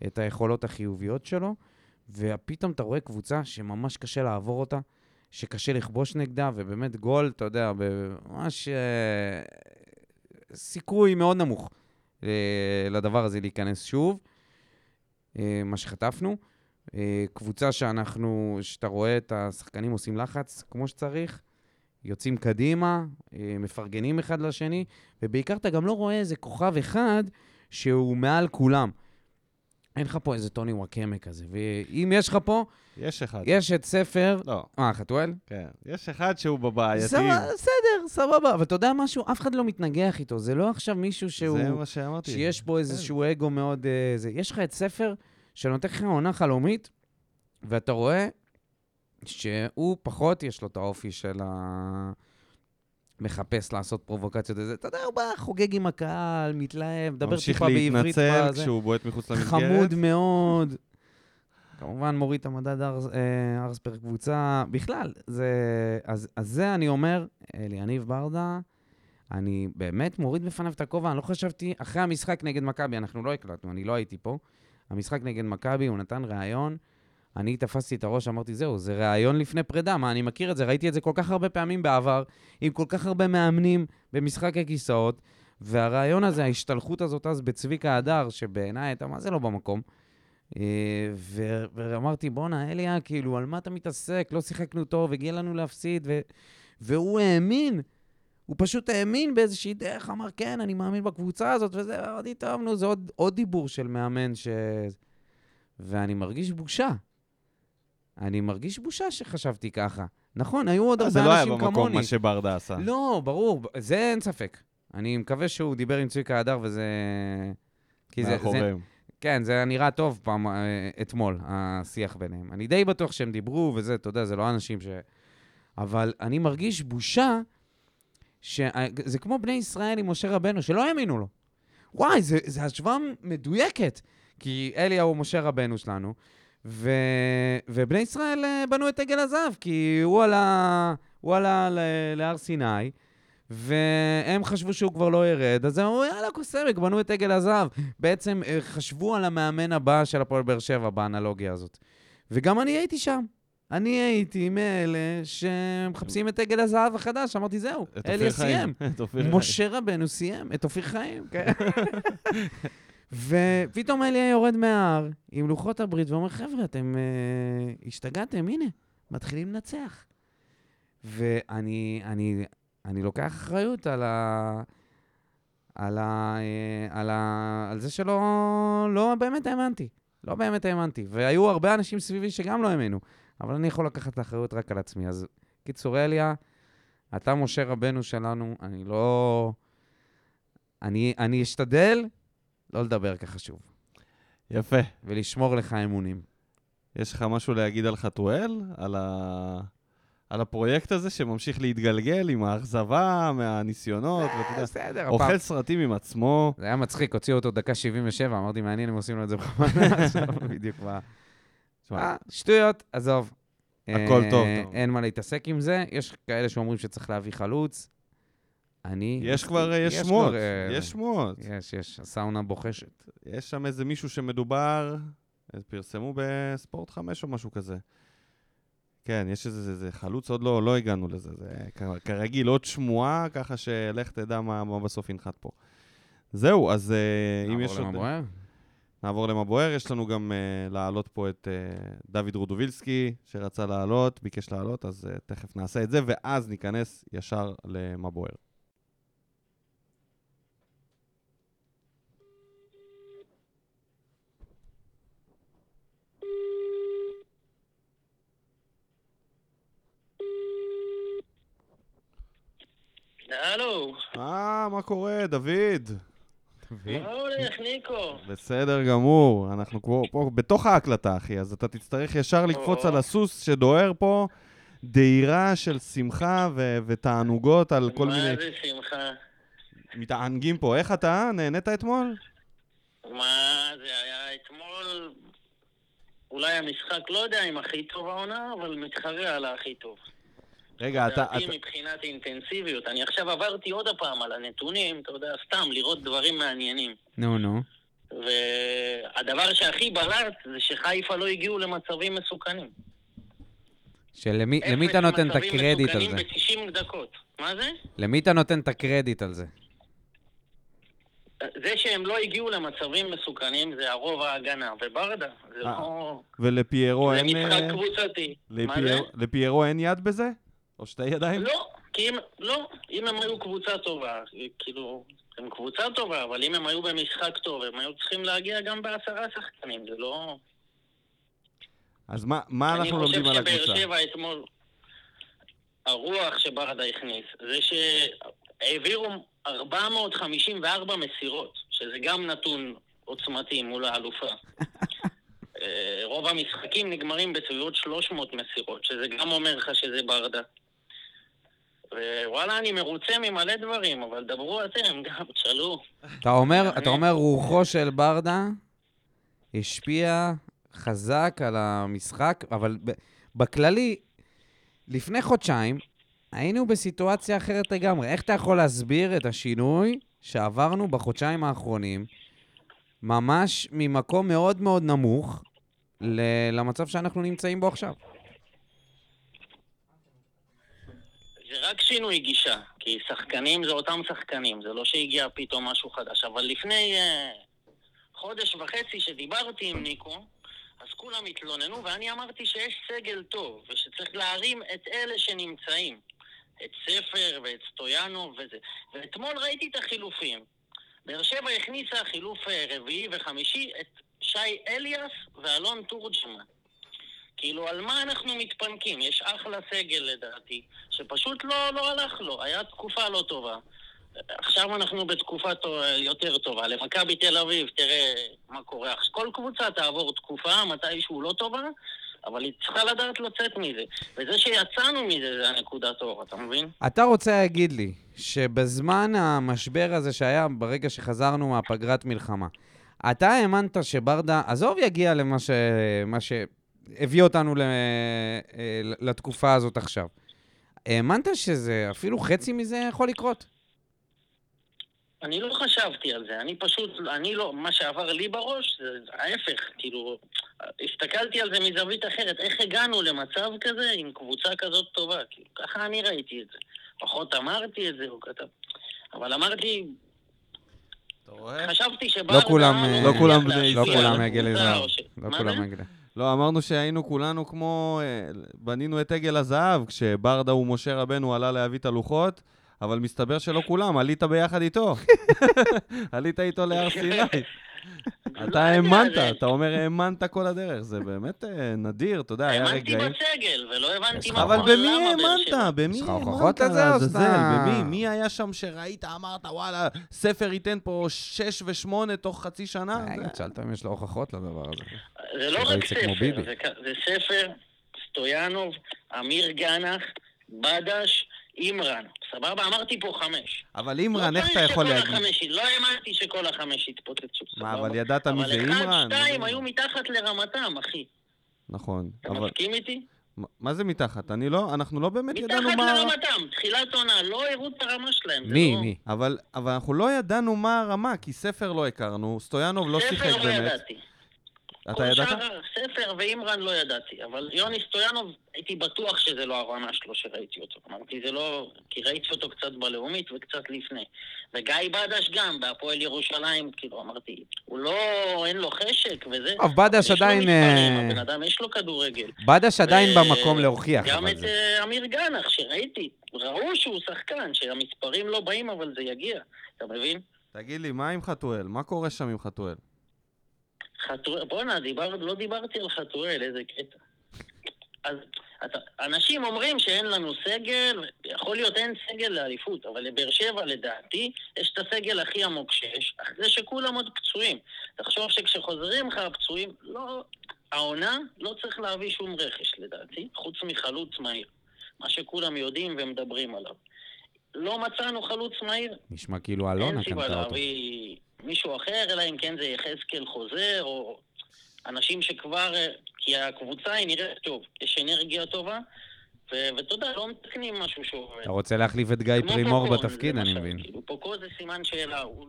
את היכולות החיוביות שלו, ופתאום אתה רואה קבוצה שממש קשה לעבור אותה, שקשה לכבוש נגדה, ובאמת גול, אתה יודע, ממש אה, סיכוי מאוד נמוך אה, לדבר הזה להיכנס שוב. אה, מה שחטפנו. קבוצה שאנחנו, שאתה רואה את השחקנים עושים לחץ כמו שצריך, יוצאים קדימה, מפרגנים אחד לשני, ובעיקר אתה גם לא רואה איזה כוכב אחד שהוא מעל כולם. אין לך פה איזה טוני וואקמה כזה, ואם יש לך פה... יש אחד. יש את ספר... לא. אה, חתואל? כן. יש אחד שהוא בבעייתי. בסדר, סבבה. אבל אתה יודע משהו? אף אחד לא מתנגח איתו. זה לא עכשיו מישהו שהוא... זה מה שאמרתי. שיש פה איזשהו כן. אגו מאוד... אה, זה. יש לך את ספר שנותן לך עונה חלומית, ואתה רואה שהוא פחות, יש לו את האופי של ה... מחפש לעשות פרובוקציות וזה. אתה יודע, הוא בא, חוגג עם הקהל, מתלהב, מדבר טיפה בעברית. ממשיך להתנצל כשהוא בועט מחוץ למסגרת. חמוד מאוד. כמובן מוריד את המדד ארס, אה, ארס פר קבוצה. בכלל, זה... אז, אז זה אני אומר, אליניב ברדה, אני באמת מוריד בפניו את הכובע. אני לא חשבתי, אחרי המשחק נגד מכבי, אנחנו לא הקלטנו, אני לא הייתי פה. המשחק נגד מכבי, הוא נתן ראיון. אני תפסתי את הראש, אמרתי, זהו, זה ראיון לפני פרידה, מה, אני מכיר את זה, ראיתי את זה כל כך הרבה פעמים בעבר, עם כל כך הרבה מאמנים במשחק הכיסאות, והראיון הזה, ההשתלחות הזאת אז בצביקה הדר, שבעיניי הייתה, מה זה לא במקום? אה, ואמרתי, בואנה, אליה, כאילו, על מה אתה מתעסק? לא שיחקנו טוב, הגיע לנו להפסיד, ו... והוא האמין. הוא פשוט האמין באיזושהי דרך, אמר, כן, אני מאמין בקבוצה הזאת, וזה, אמרתי, טוב, נו, זה עוד, עוד דיבור של מאמן ש... ואני מרגיש בושה. אני מרגיש בושה שחשבתי ככה. נכון, היו עוד הרבה אנשים כמוני. זה לא היה במקום מה שברדה עשה. לא, ברור, זה אין ספק. אני מקווה שהוא דיבר עם צביקה הדר וזה... כי זה... זה... כן, זה נראה טוב פעם, אה, אתמול, השיח ביניהם. אני די בטוח שהם דיברו וזה, אתה יודע, זה לא אנשים ש... אבל אני מרגיש בושה שזה כמו בני ישראל עם משה רבנו, שלא האמינו לו. וואי, זו השוואה מדויקת. כי אליהו הוא משה רבנו שלנו, ו... ובני ישראל אה, בנו את עגל הזהב, כי הוא עלה, הוא עלה להר סיני, והם חשבו שהוא כבר לא ירד, אז הם אמרו, יאללה, קוסמק, בנו את עגל הזהב. בעצם אה, חשבו על המאמן הבא של הפועל באר שבע באנלוגיה הזאת. וגם אני הייתי שם. אני הייתי מאלה שמחפשים את עגל הזהב החדש, אמרתי, זהו, אלי. סיים. משה רבנו סיים את אופיר חיים, כן. ופתאום אלי יורד מההר עם לוחות הברית ואומר, חבר'ה, אתם uh, השתגעתם, הנה, מתחילים לנצח. ואני אני, אני לוקח אחריות על ה... על, ה, אה, על, ה, על זה שלא לא באמת האמנתי. לא באמת האמנתי. והיו הרבה אנשים סביבי שגם לא האמינו, אבל אני יכול לקחת את האחריות רק על עצמי. אז קיצור, אליה, אתה משה רבנו שלנו, אני לא... אני, אני אשתדל לא לדבר ככה שוב, יפה. ולשמור לך אמונים. יש לך משהו להגיד על חתואל? על, ה... על הפרויקט הזה שממשיך להתגלגל עם האכזבה מהניסיונות, ואתה יודע, בסדר, הפעם. אוכל סרטים עם עצמו. זה היה מצחיק, הוציאו אותו דקה 77, אמרתי, מעניין אם עושים לו את זה בכוונה עכשיו, בדיוק מה... תשמע, אה, שטויות, עזוב. הכל אה, טוב. אין מה להתעסק עם זה. יש כאלה שאומרים שצריך להביא חלוץ. אני... יש כבר, יש כבר, שמועות, אה, יש שמועות. יש, יש, הסאונה בוחשת. יש שם איזה מישהו שמדובר, אה, פרסמו בספורט 5 או משהו כזה. כן, יש איזה זה, זה חלוץ, עוד לא, לא הגענו לזה. זה כרגיל, עוד שמועה, ככה שלך תדע מה, מה בסוף ינחת פה. זהו, אז אה, אם יש נעבור עוד... למה בוער? נעבור למה בוער, יש לנו גם uh, להעלות פה את uh, דוד רודובילסקי, שרצה לעלות, ביקש לעלות, אז uh, תכף נעשה את זה, ואז ניכנס ישר למה הלו, אה, מה קורה, דוד? מה הולך, ניקו? בסדר גמור, אנחנו פה, פה בתוך ההקלטה, אחי, אז אתה תצטרך ישר לקפוץ. על הסוס שדוהר פה, דהירה של שמחה ו- ותענוגות על כל מיני... מה זה שמחה? מתענגים פה. איך אתה? נהנית אתמול? מה זה היה אתמול? אולי המשחק, לא יודע אם הכי טוב העונה, אבל מתחרה על הכי טוב. רגע, אתה... לדעתי אתה- מבחינת אינטנסיביות. אני עכשיו עברתי עוד הפעם על הנתונים, אתה יודע, סתם לראות דברים מעניינים. נו, נו. והדבר שהכי בלט זה שחיפה לא הגיעו למצבים מסוכנים. שלמי למי אתה נותן את אפס הקרדיט על מצבים זה? מסוכנים ב-90 דקות. מה זה? למי אתה נותן את הקרדיט על זה? זה שהם לא הגיעו למצבים מסוכנים זה הרוב ההגנה, וברדה, זה אה, לא... ולפיירו זה אין... משחק אה, קבוצתי. מה זה? לפיירו- לפיירו אין יד בזה? או שתי ידיים? לא, כי אם, לא, אם הם היו קבוצה טובה, כאילו, הם קבוצה טובה, אבל אם הם היו במשחק טוב, הם היו צריכים להגיע גם בעשרה שחקנים, זה לא... אז מה- מה אנחנו לומדים על אני חושב הקבוצה? שבאר שבע אתמול, הרוח שברדה הכניס, זה שהעבירו 454 מסירות, שזה גם נתון עוצמתי מול האלופה. אה, רוב המשחקים נגמרים בסביבות 300 מסירות, שזה גם אומר לך שזה ברדה. ווואלה, אני מרוצה ממלא דברים, אבל דברו אתם גם, תשאלו. אתה אומר, אתה אומר רוחו של ברדה השפיע חזק על המשחק, אבל בכללי, לפני חודשיים היינו בסיטואציה אחרת לגמרי. איך אתה יכול להסביר את השינוי שעברנו בחודשיים האחרונים, ממש ממקום מאוד מאוד נמוך למצב שאנחנו נמצאים בו עכשיו? זה רק שינוי גישה, כי שחקנים זה אותם שחקנים, זה לא שהגיע פתאום משהו חדש. אבל לפני uh, חודש וחצי שדיברתי עם ניקו, אז כולם התלוננו, ואני אמרתי שיש סגל טוב, ושצריך להרים את אלה שנמצאים. את ספר ואת סטויאנו וזה. ואתמול ראיתי את החילופים. באר שבע הכניסה חילוף אה, רביעי וחמישי את שי אליאס ואלון תורג'מן. כאילו, על מה אנחנו מתפנקים? יש אחלה סגל לדעתי, שפשוט לא, לא הלך לו, היה תקופה לא טובה. עכשיו אנחנו בתקופה יותר טובה. למכבי תל אביב, תראה מה קורה. כל קבוצה תעבור תקופה מתישהו לא טובה, אבל היא צריכה לדעת לצאת מזה. וזה שיצאנו מזה זה הנקודת אור, אתה מבין? אתה רוצה להגיד לי שבזמן המשבר הזה שהיה ברגע שחזרנו מהפגרת מלחמה, אתה האמנת שברדה, עזוב יגיע למה ש... מה שהביא אותנו ל... אה, לתקופה הזאת עכשיו. האמנת שזה, אפילו חצי מזה יכול לקרות? אני לא חשבתי על זה, אני פשוט, אני לא, מה שעבר לי בראש זה ההפך, כאילו, הסתכלתי על זה מזווית אחרת, איך הגענו למצב כזה עם קבוצה כזאת טובה? כאילו, ככה אני ראיתי את זה. פחות אמרתי את זה, הוא כתב. אבל אמרתי? חשבתי שברדה... כולם, הוא אה, לא כולם בני לא ישראל. על כולם עגל לא כולם? עגל. לא, אמרנו שהיינו כולנו כמו... אה, בנינו את עגל הזהב, כשברדה ומשה רבנו עלה להביא את הלוחות, אבל מסתבר שלא כולם, עלית ביחד איתו. עלית איתו להר סיני. לא אתה האמנת, זה- אתה אומר האמנת כל הדרך, זה באמת אה, נדיר, אתה יודע, היה האמנתי רגעים... בסגל, ולא הבנתי מה... אבל במי. האמנת? במי האמנת? לעזאזל? סתם? במי? מי היה שם שראית, אמרת, וואלה, ספר ייתן פה שש ושמונה תוך חצי שנה? רגע, זה- שאלת אם יש לו הוכחות לדבר הזה. זה לא רק ספר. זה זה ספר, סטויאנוב, אמיר גנח, בדש, אימרן. סבבה? אמרתי פה חמש. אבל אימרן, לא איך אתה יכול להגיד? החמש- לא האמנתי שכל החמש יתפוצצו. מה, סבבה? אבל ידעת מי זה אימרן? אבל אחד, שתיים לא- היו מתחת לרמתם, אחי. נכון, אתה אבל מסכים איתי? מה- מה זה מתחת? אני לא, אנחנו לא באמת מתחת ידענו מה... לרמתם, תחילת עונה, לא הראו את הרמה שלהם. מי, לא- מי? אבל, אבל אנחנו לא ידענו מה הרמה, כי ספר לא הכרנו, סטויאנוב לא שיחק ספר לא באמת. ידעתי. אתה כל ידעת? שאר ספר ואימרן לא ידעתי, אבל יוני סטויאנוב, הייתי בטוח שזה לא הרמה שלו שראיתי אותו. אמרתי, זה לא... כי ראיתי אותו קצת בלאומית וקצת לפני. וגיא בדש גם, בהפועל ירושלים, כאילו, אמרתי, הוא לא... אין לו חשק וזה. טוב, בדש יש לו עדיין... מספרים, אה, הבן אדם יש לו כדורגל. בדש עדיין ו- במקום להוכיח, גם אבל את זה... אה, אמיר גנח, שראיתי, ראו שהוא שחקן, שהמספרים לא באים, אבל זה יגיע. אתה מבין? תגיד לי, מה עם חתואל? מה קורה שם עם חתואל? חתואל, בואנה, דיבר, לא דיברתי על חתואל, איזה קטע. אז אתה, אנשים אומרים שאין לנו סגל, יכול להיות אין סגל לאליפות, אבל לבאר שבע, לדעתי, יש את הסגל הכי עמוק שיש, אחרי שכולם עוד פצועים. תחשוב שכשחוזרים לך הפצועים, לא... העונה לא צריך להביא שום רכש, לדעתי, חוץ מחלוץ מהיר. מה שכולם יודעים ומדברים עליו. לא מצאנו חלוץ מהיר, נשמע כאילו אלונה אין סיבה קנתה אותו. להביא מישהו אחר, אלא אם כן זה יחזקאל חוזר, או אנשים שכבר... אה, כי הקבוצה היא נראית טוב, יש אנרגיה טובה, ו- ואתה יודע, לא מתקנים משהו שעובד. אתה רוצה להחליף את גיא פרימור בתפקיד, אני מבין. כאילו, פוקו זה סימן שאלה, הוא...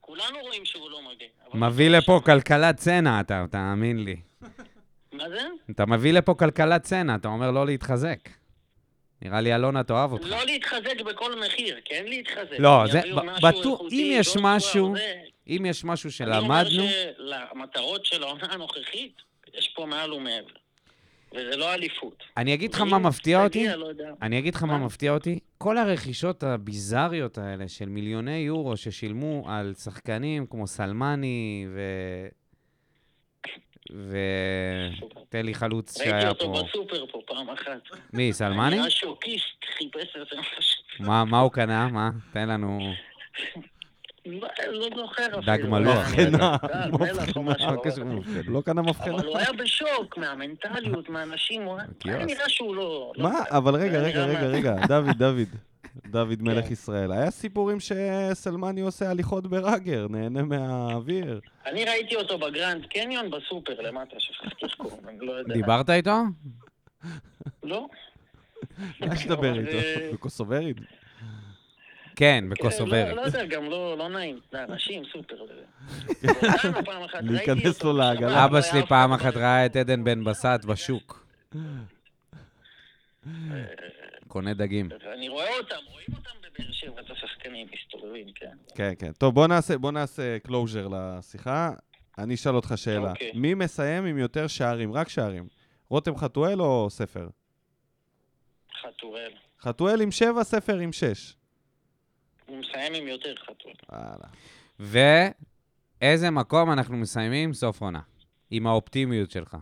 כולנו רואים שהוא לא מגן. מביא לפה כלכלת צנע, אתה, תאמין לי. מה זה? אתה מביא לפה כלכלת צנע, אתה אומר לא להתחזק. נראה לי אלונה תאהב אותך. לא להתחזק בכל מחיר, כן להתחזק. לא, זה- בטוח- איכותי, אם יש משהו אם יש משהו אני אומר שלמדנו, שלמטרות של העונה הנוכחית, יש פה מעל ומעבר. וזה לא אליפות. אני אגיד לך מה מפתיע אותי, לא. אני אגיד לך מה? מפתיע אותי, כל הרכישות הביזריות האלה של מיליוני יורו ששילמו על שחקנים כמו סלמני ו... ו... תן לי חלוץ ראיתי שהיה אותו פה. בסופר פה פעם אחת. מי, סלמני? נראה שוקיסט חיפש איזה משהו. מה הוא קנה? מה? תן לנו... לא- לא זוכר אפילו. דג מלוח. מבחנה, או משהו. מה הקשר למבחנה? לא קנה מבחנה. אבל הוא היה בשוק מהמנטליות, מהאנשים, הוא היה נראה שהוא לא... לא מה? אבל רגע, רגע, רגע, רגע, דוד, דוד. דוד מלך כן. ישראל. היה סיפורים שסלמני עושה הליכות בראגר, נהנה מהאוויר. אני ראיתי אותו בגרנד קניון בסופר למטה, שכחתי איך קוראים, אני לא יודע. דיברת איתו? לא? מה יש לדבר אבל, אה, איתו? בקוסוברית? כן, כן, בקוסוברית. לא, לא יודע, גם לא, לא נעים. זה אנשים, סופר. להיכנס לו לעגלה. אבא לא שלי פעם אחת אחד ראה את עדן בן בסט בשוק. קונה דגים. אני רואה אותם, רואים אותם בבאר שבע, את השחקנים מסתובבים, כן. כן, כן. טוב, בוא נעשה, closure לשיחה. אני אשאל אותך שאלה. אוקיי. מי מסיים עם יותר שערים? רק שערים. רותם חתואל או ספר? חתואל. חתואל עם שבע, ספר עם שש. הוא מסיים עם יותר חתואל. וואלה. ואיזה מקום אנחנו מסיימים סוף עונה? עם האופטימיות שלך.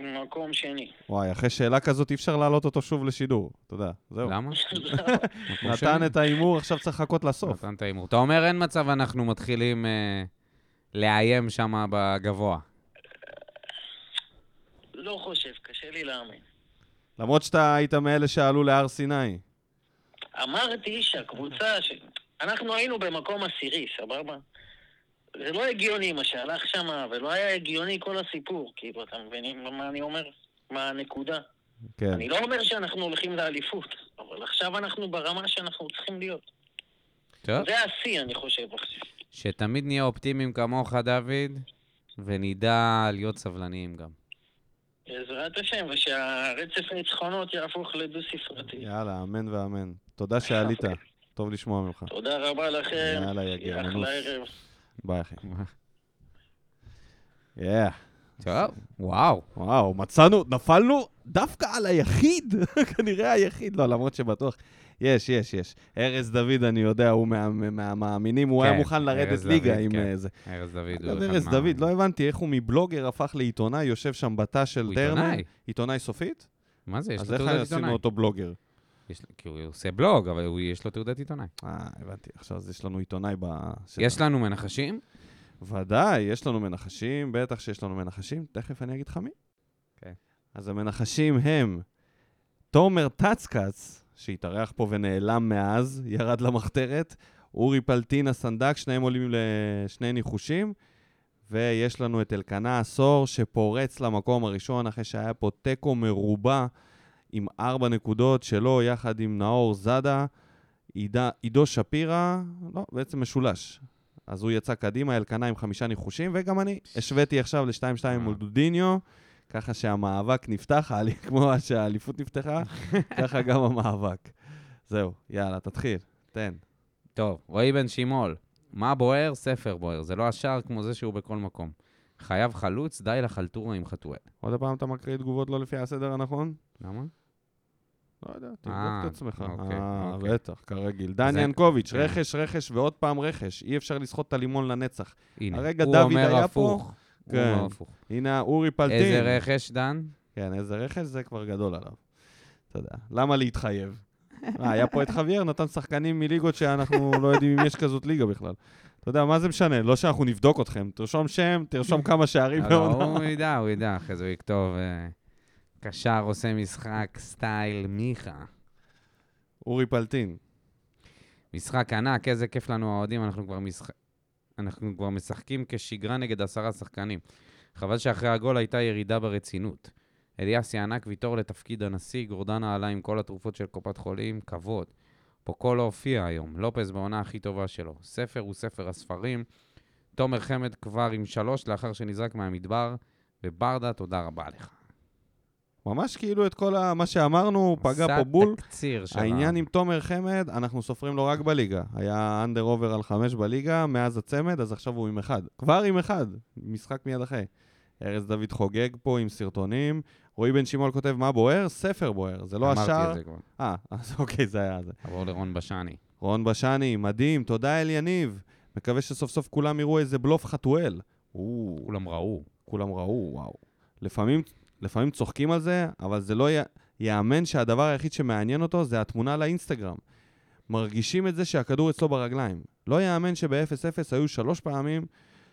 מקום שני. וואי, אחרי שאלה כזאת אי אפשר להעלות אותו שוב לשידור. אתה יודע, זהו. למה? נתן? את ההימור, עכשיו צריך לחכות לסוף. נתן את ההימור. אתה אומר, אין מצב אנחנו מתחילים אה, לאיים שם בגבוה. לא חושב, קשה לי להאמין. למרות שאתה היית מאלה שעלו להר סיני. אמרתי שהקבוצה, ש... אנחנו היינו במקום עשירי, סבבה? זה לא הגיוני מה שהלך שם, ולא היה הגיוני כל הסיפור. כאילו, אתה מבינים מה אני אומר? מה הנקודה? כן. אני לא אומר שאנחנו הולכים לאליפות, אבל עכשיו אנחנו ברמה שאנחנו צריכים להיות. טוב. זה השיא, אני חושב, עכשיו. שתמיד נהיה אופטימיים כמוך, דוד, ונדע להיות סבלניים גם. בעזרת השם, ושהרצף ניצחונות יהפוך לדו-ספרתי. יאללה, אמן ואמן. תודה שעלית. טוב לשמוע ממך. תודה רבה לכם. יאללה, גרמנוס. אחלה ערב. ביי, אחי. Yeah. טוב, וואו. וואו, מצאנו, נפלנו דווקא על היחיד, כנראה היחיד, לא, למרות שבטוח. יש, יש, יש. ארז דוד, אני יודע, הוא מה- מהמאמינים, הוא היה כן, מוכן לרדת ליגה עם כן. אה, זה. ארז דוד הוא אחד ארז דוד, לא הבנתי איך הוא מבלוגר הפך לעיתונאי, יושב שם בתא של הוא טרנר. עיתונאי. עיתונאי סופית? מה זה, יש אז לו איך תעודת עשינו עיתונאי. אותו בלוגר? יש לו- כי הוא עושה בלוג, אבל הוא- יש לו תעודת עיתונאי. אה, הבנתי. עכשיו אז יש לנו עיתונאי ב... יש לנו מנחשים? ודאי, יש לנו מנחשים, בטח שיש לנו מנחשים, תכף אני אגיד לך מי. כן. אז המנחשים הם תומר טצקץ, שהתארח פה ונעלם מאז, ירד למחתרת, אורי פלטין הסנדק, שניהם עולים לשני ניחושים, ויש לנו את אלקנה עשור, שפורץ למקום הראשון אחרי שהיה פה תיקו מרובע עם ארבע נקודות שלו, יחד עם נאור זאדה, עידו שפירא, לא, בעצם משולש. אז הוא יצא קדימה, אלקנה עם חמישה ניחושים, וגם אני השוויתי עכשיו ל-2-2 מול דודיניו, ככה שהמאבק נפתח, כמו שהאליפות נפתחה, ככה גם המאבק. זהו, יאללה, תתחיל, תן. טוב, רועי בן שימול, מה בוער? ספר בוער. זה לא השער כמו זה שהוא בכל מקום. חייב חלוץ, די לחלטורה עם חתואל. עוד פעם אתה מקריא תגובות לא לפי הסדר הנכון? למה? לא יודע, אה, תבדוק את עצמך. אוקיי, אה, אוקיי. בטח, כרגיל. דני ינקוביץ', כן. רכש, רכש ועוד פעם רכש. אי אפשר לסחוט את הלימון לנצח. הנה, הרגע הוא דוד אומר היה הפוך. הוא כן. הפוך. הנה, אורי פלטין. איזה רכש, דן? כן, איזה רכש, זה כבר גדול עליו. אתה יודע, למה להתחייב? אה, היה פה את חוויאר, נתן שחקנים מליגות שאנחנו לא יודעים אם יש כזאת ליגה בכלל. אתה יודע, מה זה משנה? לא שאנחנו נבדוק אתכם. תרשום שם, תרשום כמה שערים לא, בעונה. הוא ידע, הוא ידע, אחרי זה הוא יכתוב, אה, קשר עושה משחק סטייל מיכה. אורי פלטין. משחק ענק, איזה כיף לנו האוהדים, אנחנו כבר. אנחנו כבר משחקים כשגרה נגד עשרה שחקנים. חבל שאחרי הגול הייתה ירידה ברצינות. אליאסי ענק ויתור לתפקיד הנשיא, גורדנה עלה עם כל התרופות של קופת חולים, כבוד. פוקו לא הופיע היום, לופז בעונה הכי טובה שלו. ספר הוא ספר הספרים. תומר חמד כבר עם שלוש לאחר שנזרק מהמדבר, וברדה, תודה רבה לך. ממש כאילו את כל ה- מה שאמרנו, פגע פה בול. עשה תקציר של העניין עם תומר חמד, אנחנו סופרים לו רק בליגה. היה אנדר עובר על חמש בליגה, מאז הצמד, אז עכשיו הוא עם אחד. כבר עם אחד, משחק מיד אחרי. ארז דוד חוגג פה עם סרטונים. רועי בן שמעון כותב, מה בוער? ספר בוער. זה לא אמרתי השער. את זה כבר. אה, אז אוקיי, זה היה זה. עבור לרון בשני. רון בשני, מדהים, תודה אל יניב. מקווה שסוף סוף כולם יראו איזה בלוף חתואל. או, כולם ראו. כולם ראו, וואו. לפעמים, לפעמים צוחקים על זה, אבל זה לא. ייאמן שהדבר היחיד שמעניין אותו זה התמונה לאינסטגרם. מרגישים את זה שהכדור אצלו ברגליים. לא ייאמן שב-0-0 היו שלוש פעמים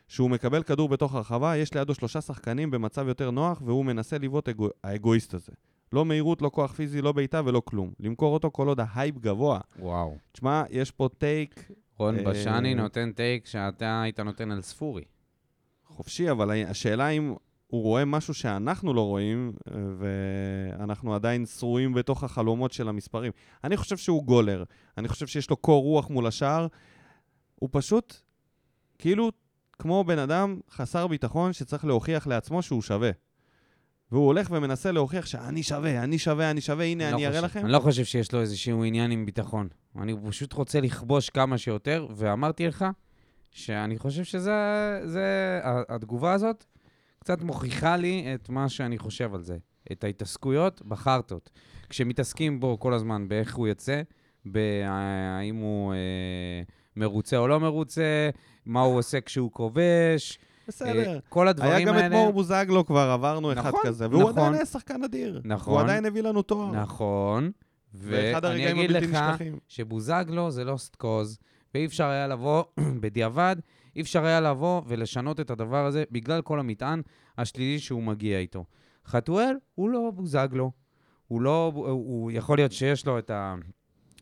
שהוא מקבל כדור בתוך הרחבה, יש לידו שלושה שחקנים במצב יותר נוח, והוא מנסה לבעוט אגו... האגואיסט הזה. לא מהירות, לא כוח פיזי, לא בעיטה ולא כלום. למכור אותו כל עוד ההייפ גבוה. וואו. תשמע, יש פה take רון אה, בשני נותן טייק שאתה היית נותן על ספורי. חופשי, אבל השאלה אם הוא רואה משהו שאנחנו לא רואים, אה, ואנחנו עדיין שרועים בתוך החלומות של המספרים. אני חושב שהוא גולר, אני חושב שיש לו קור רוח מול השער. הוא פשוט, כאילו, כמו בן אדם חסר ביטחון שצריך להוכיח לעצמו שהוא שווה. והוא הולך ומנסה להוכיח שאני שווה, אני שווה, אני שווה, הנה, לא אני אראה חושב- לכם. אני לא חושב שיש לו איזשהו עניין עם ביטחון. אני פשוט רוצה לכבוש כמה שיותר, ואמרתי לך שאני חושב שזה... זה, התגובה הזאת קצת מוכיחה לי את מה שאני חושב על זה. את ההתעסקויות בחרטות. כשמתעסקים בו כל הזמן באיך הוא יצא, בהאם הוא אה, מרוצה או לא מרוצה, מה הוא עושה כשהוא כובש, בסדר. אה, כל הדברים היה האלה... גם את מור בוזגלו כבר, עברנו אחד נכון, כזה, והוא נכון. עדיין היה שחקן אדיר. נכון. הוא עדיין הביא לנו תואר. נכון. ואחד ואני אגיד לך. שבוזגלו זה לא סטקוז, ואי אפשר היה לבוא, בדיעבד, אי אפשר היה לבוא ולשנות את הדבר הזה בגלל כל המטען השלילי שהוא מגיע איתו. חתואל הוא לא בוזגלו. הוא לא, הוא, הוא יכול להיות שיש לו את, ה,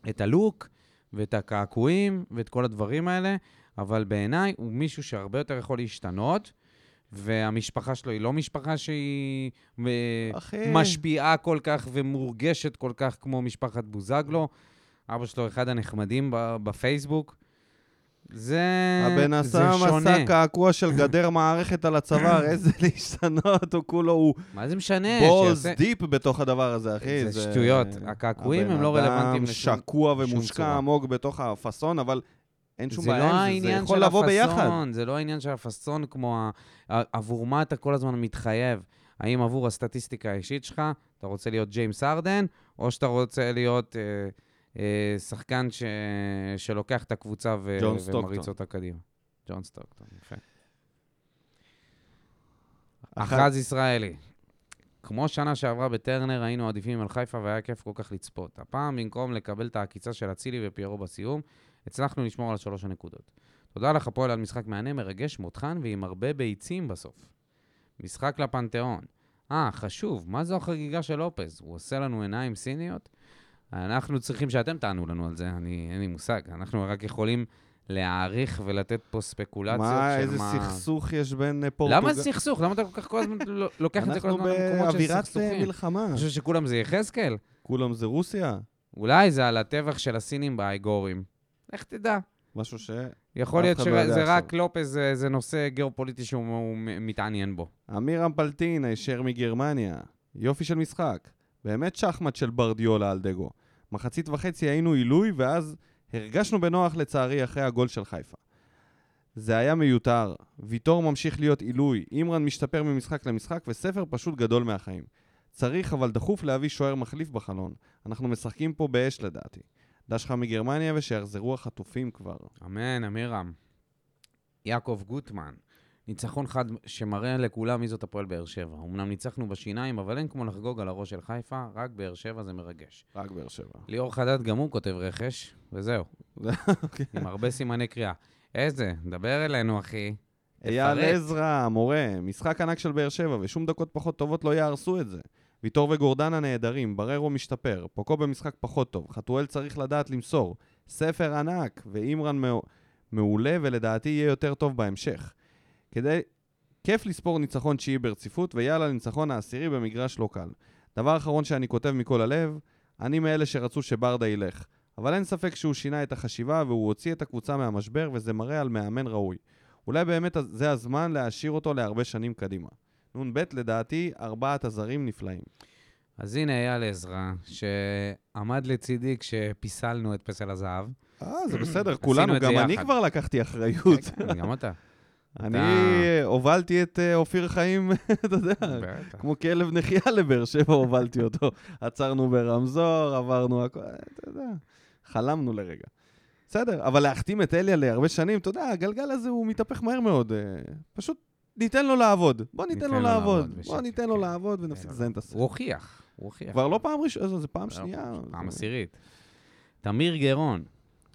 את הלוק ואת הקעקועים ואת כל הדברים האלה, אבל בעיניי הוא מישהו שהרבה יותר יכול להשתנות, והמשפחה שלו היא לא משפחה שהיא אחי. משפיעה כל כך ומורגשת כל כך כמו משפחת בוזגלו. אבא שלו אחד הנחמדים בפייסבוק. זה, הבן זה עשה שונה. מסע קעקוע של גדר מערכת על הצוואר, איזה להשתנות, הוא כולו, הוא מה זה משנה? בולס שיעשה- דיפ בתוך הדבר הזה, אחי. זה שטויות. הקעקועים הם לא רלוונטיים לשום- הבן אדם שקוע ומושקע. עמוק בתוך הפאסון, אבל אין שום זה בעיה לא זה, זה יכול לבוא ביחד. הפאסון, זה לא העניין של הפאסון כמו ה- עבור מה אתה כל הזמן מתחייב. האם עבור הסטטיסטיקה האישית שלך, אתה רוצה להיות ג'יימס ארדן, או שאתה רוצה להיות אה, שחקן ש... שלוקח את הקבוצה ו... ומריץ. אותה קדימה. ג'ון סטוקטון, יפה. אחת- אחז ישראלי. כמו שנה שעברה בטרנר, היינו עדיפים על חיפה והיה כיף כל כך לצפות. הפעם, במקום לקבל את העקיצה של אצילי ופיירו בסיום, הצלחנו לשמור על שלוש הנקודות. תודה לך, הפועל, על משחק מהנה, מרגש, מותחן ועם הרבה ביצים בסוף. משחק לפנתיאון. אה, חשוב, מה זו החגיגה של לופז? הוא עושה לנו עיניים סיניות? אנחנו צריכים שאתם תענו לנו על זה, אני, אין לי מושג. אנחנו רק יכולים להעריך ולתת פה ספקולציות מה, של איזה מה... סכסוך יש בין אה, פורטוגל... למה סכסוך? למה אתה כל כך כל הזמן לא- לוקח את זה כל אנחנו הזמן למקומות של באווירת אה, סכסוכים? מלחמה. אתה חושב שכולם זה יחזקאל? כולם זה רוסיה? אולי זה על הטבח של הסינים באייגורים. לך תדע. משהו ש... יכול להיות אחד לא שזה רק. לופז זה- זה נושא גיאופוליטי שהוא מתעניין בו. אמירם פלטין, הישר מגרמניה. יופי של משחק. באמת שחמט של ברדיולה על דגו. מחצית וחצי היינו עילוי, ואז הרגשנו בנוח לצערי אחרי הגול של חיפה. זה היה מיותר. ויטור ממשיך להיות עילוי, אימרן משתפר ממשחק למשחק, וספר פשוט גדול מהחיים. צריך אבל דחוף להביא שוער מחליף בחלון. אנחנו משחקים פה באש לדעתי. דש לך מגרמניה ושיחזרו החטופים כבר. אמן, אמירם. יעקב גוטמן. ניצחון חד שמראה לכולם מי זאת הפועל באר שבע. אמנם ניצחנו בשיניים, אבל אין כמו לחגוג על הראש של חיפה, רק באר שבע זה מרגש. רק באר שבע. ליאור חדד גם הוא כותב רכש, וזהו. עם הרבה סימני קריאה. איזה, דבר אלינו, אחי. אייל. עזרא, המורה, משחק ענק של באר שבע, ושום דקות פחות טובות לא יהרסו את זה. ויטור וגורדנה נהדרים, בררו משתפר, פוקו במשחק פחות טוב, חתואל צריך לדעת למסור, ספר ענק, ואימרן מעו- מעולה, ולדעתי יהיה יותר טוב בהמשך. כדי... כיף לספור ניצחון תשיעי ברציפות, ויאללה לניצחון העשירי במגרש לא קל. דבר אחרון שאני כותב מכל הלב, אני מאלה שרצו שברדה ילך. אבל אין ספק שהוא שינה את החשיבה והוא הוציא את הקבוצה מהמשבר, וזה מראה על מאמן ראוי. אולי באמת זה הזמן להשאיר אותו להרבה שנים קדימה. נ"ב, לדעתי, ארבעת הזרים נפלאים. אז הנה אייל עזרא, שעמד לצידי כשפיסלנו את פסל הזהב. אה, זה בסדר, כולנו, גם אני. כבר לקחתי אחריות. כן, גם אתה. אני הובלתי את אה, אופיר חיים, אתה יודע. כמו כלב נחייה לבאר שבע הובלתי אותו. עצרנו ברמזור, עברנו הכל, אתה יודע, חלמנו לרגע. בסדר, אבל להחתים את אליה להרבה שנים, אתה יודע, הגלגל הזה הוא מתהפך מהר מאוד. אה, פשוט ניתן לו לעבוד. בוא ניתן לו לעבוד. בוא ניתן לו כן. לעבוד ונפסיק לזיין את הסרט. הוא הוכיח, הוא הוכיח. כבר לא פעם ראשונה, זה פעם לא, שנייה. פעם עשירית. תמיר גרון,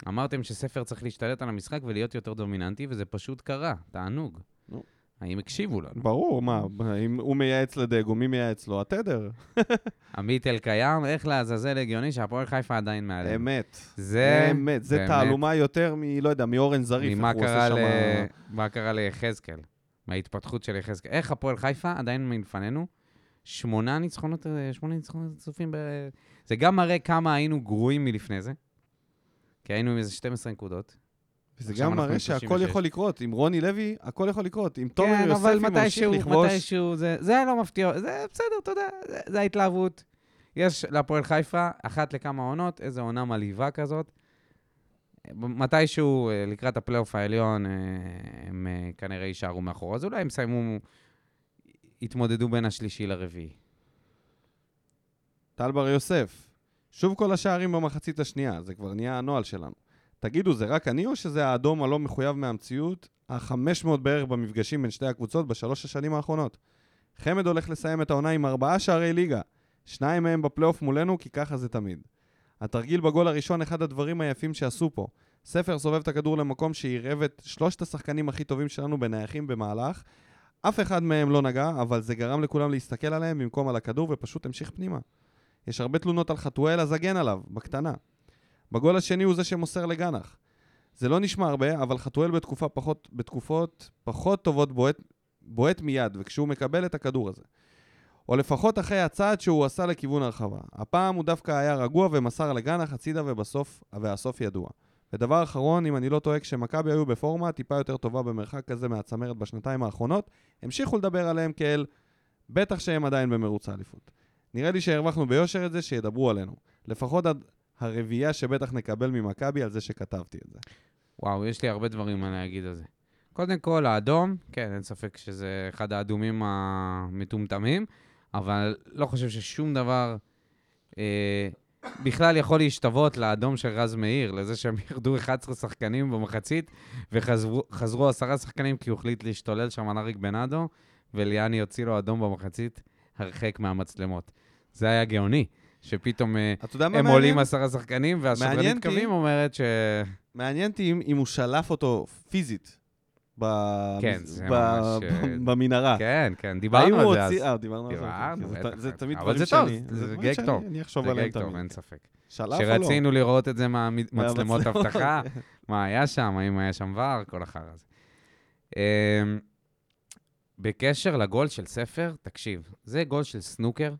אמרתם שספר צריך להשתלט על המשחק ולהיות יותר דומיננטי, וזה פשוט קרה, תענוג. נו. האם הקשיבו לנו? ברור, מה, אם הוא מייעץ לדגו, מי מייעץ לו? התדר. עמית אלקיים, איך לעזאזל הגיוני שהפועל חיפה עדיין מעלינו? אמת. זה... אמת. זה באמת. תעלומה יותר מ... לא יודע, מאורן זריף. ממה קרה, ל... מה קרה ליחזקאל, מההתפתחות של יחזקאל. איך הפועל חיפה עדיין מלפנינו? שמונה ניצחונות, אה, שמונה ניצחונות רצופים ב... זה גם מראה כמה היינו גרועים מלפני זה, כי היינו עם איזה 12 נקודות. וזה גם מראה שהכל 36. יכול לקרות. עם רוני לוי, הכל יכול לקרות. עם תומר כן, אבל יוספי ממשיך מתישהו, לכבוש. מתישהו, זה, זה לא מפתיע, זה בסדר, אתה יודע, זה, זה ההתלהבות. יש להפועל חיפה, אחת לכמה עונות, איזו עונה מלהיבה כזאת. מתישהו, אה, לקראת הפלייאוף העליון, אה, הם אה, כנראה יישארו מאחור. אז אולי הם יסיימו, יתמודדו בין השלישי לרביעי. טל בר יוסף, שוב כל השערים במחצית השנייה, זה כבר נהיה הנוהל שלנו. תגידו, זה רק אני או שזה האדום הלא מחויב מהמציאות, ה-500 בערך במפגשים בין שתי הקבוצות בשלוש השנים האחרונות? חמד הולך לסיים את העונה עם ארבעה שערי ליגה, שניים מהם בפלייאוף מולנו, כי ככה זה תמיד. התרגיל בגול הראשון, אחד הדברים היפים שעשו פה. ספר סובב את הכדור למקום שעירב את שלושת השחקנים הכי טובים שלנו בנייחים במהלך. אף אחד מהם לא נגע, אבל זה גרם לכולם להסתכל עליהם במקום על הכדור ופשוט המשיך פנימה. יש הרבה תלונות על חתואל, אז הגן עליו, בקטנה. בגול השני הוא זה שמוסר לגנח. זה לא נשמע הרבה, אבל חתואל בתקופה פחות, בתקופות פחות טובות בועט, בועט מיד, וכשהוא מקבל את הכדור הזה. או לפחות אחרי הצעד שהוא עשה לכיוון הרחבה. הפעם הוא דווקא היה רגוע ומסר לגנח הצידה ובסוף, והסוף ידוע. ודבר אחרון, אם אני לא טועה, כשמכבי היו בפורמה טיפה יותר טובה במרחק כזה מהצמרת בשנתיים האחרונות, המשיכו לדבר עליהם כאל, בטח שהם עדיין במרוץ האליפות. נראה לי שהרווחנו ביושר את זה, שידברו עלינו. לפחות עד הרביעייה שבטח נקבל ממכבי על זה שכתבתי את זה. וואו, יש לי הרבה דברים מה להגיד על זה. קודם כל, האדום, כן, אין ספק שזה אחד האדומים המטומטמים, אבל לא חושב ששום דבר אה, בכלל יכול להשתוות לאדום של רז מאיר, לזה שהם ירדו 11 שחקנים במחצית, וחזרו עשרה שחקנים כי הוא החליט להשתולל שם על אריק בנאדו, וליאני הוציא לו אדום במחצית הרחק מהמצלמות. זה היה גאוני, שפתאום אה, הם מעניין? עולים עשרה שחקנים, והשדרנית קווים אומרת ש... מעניין אותי אם, אם הוא שלף אותו פיזית. ב... כן, ב... זה. ממש, אה, במנהרה. כן, כן, דיברנו על זה אז. אה, דיברנו על זה. דיברנו, בטח, זה, זה בטח. תמיד אבל דברים זה טוב, שאני... זה דברים גג שאני- טוב. אני אחשוב זה עליהם גג טוב, תמיד. אין ספק. שלף או לא? שרצינו לראות את זה מהמצלמות אבטחה. מה היה שם, האם היה שם ור, כל החרא הזה. בקשר לגול של ספר, תקשיב, זה גול של סנוקר.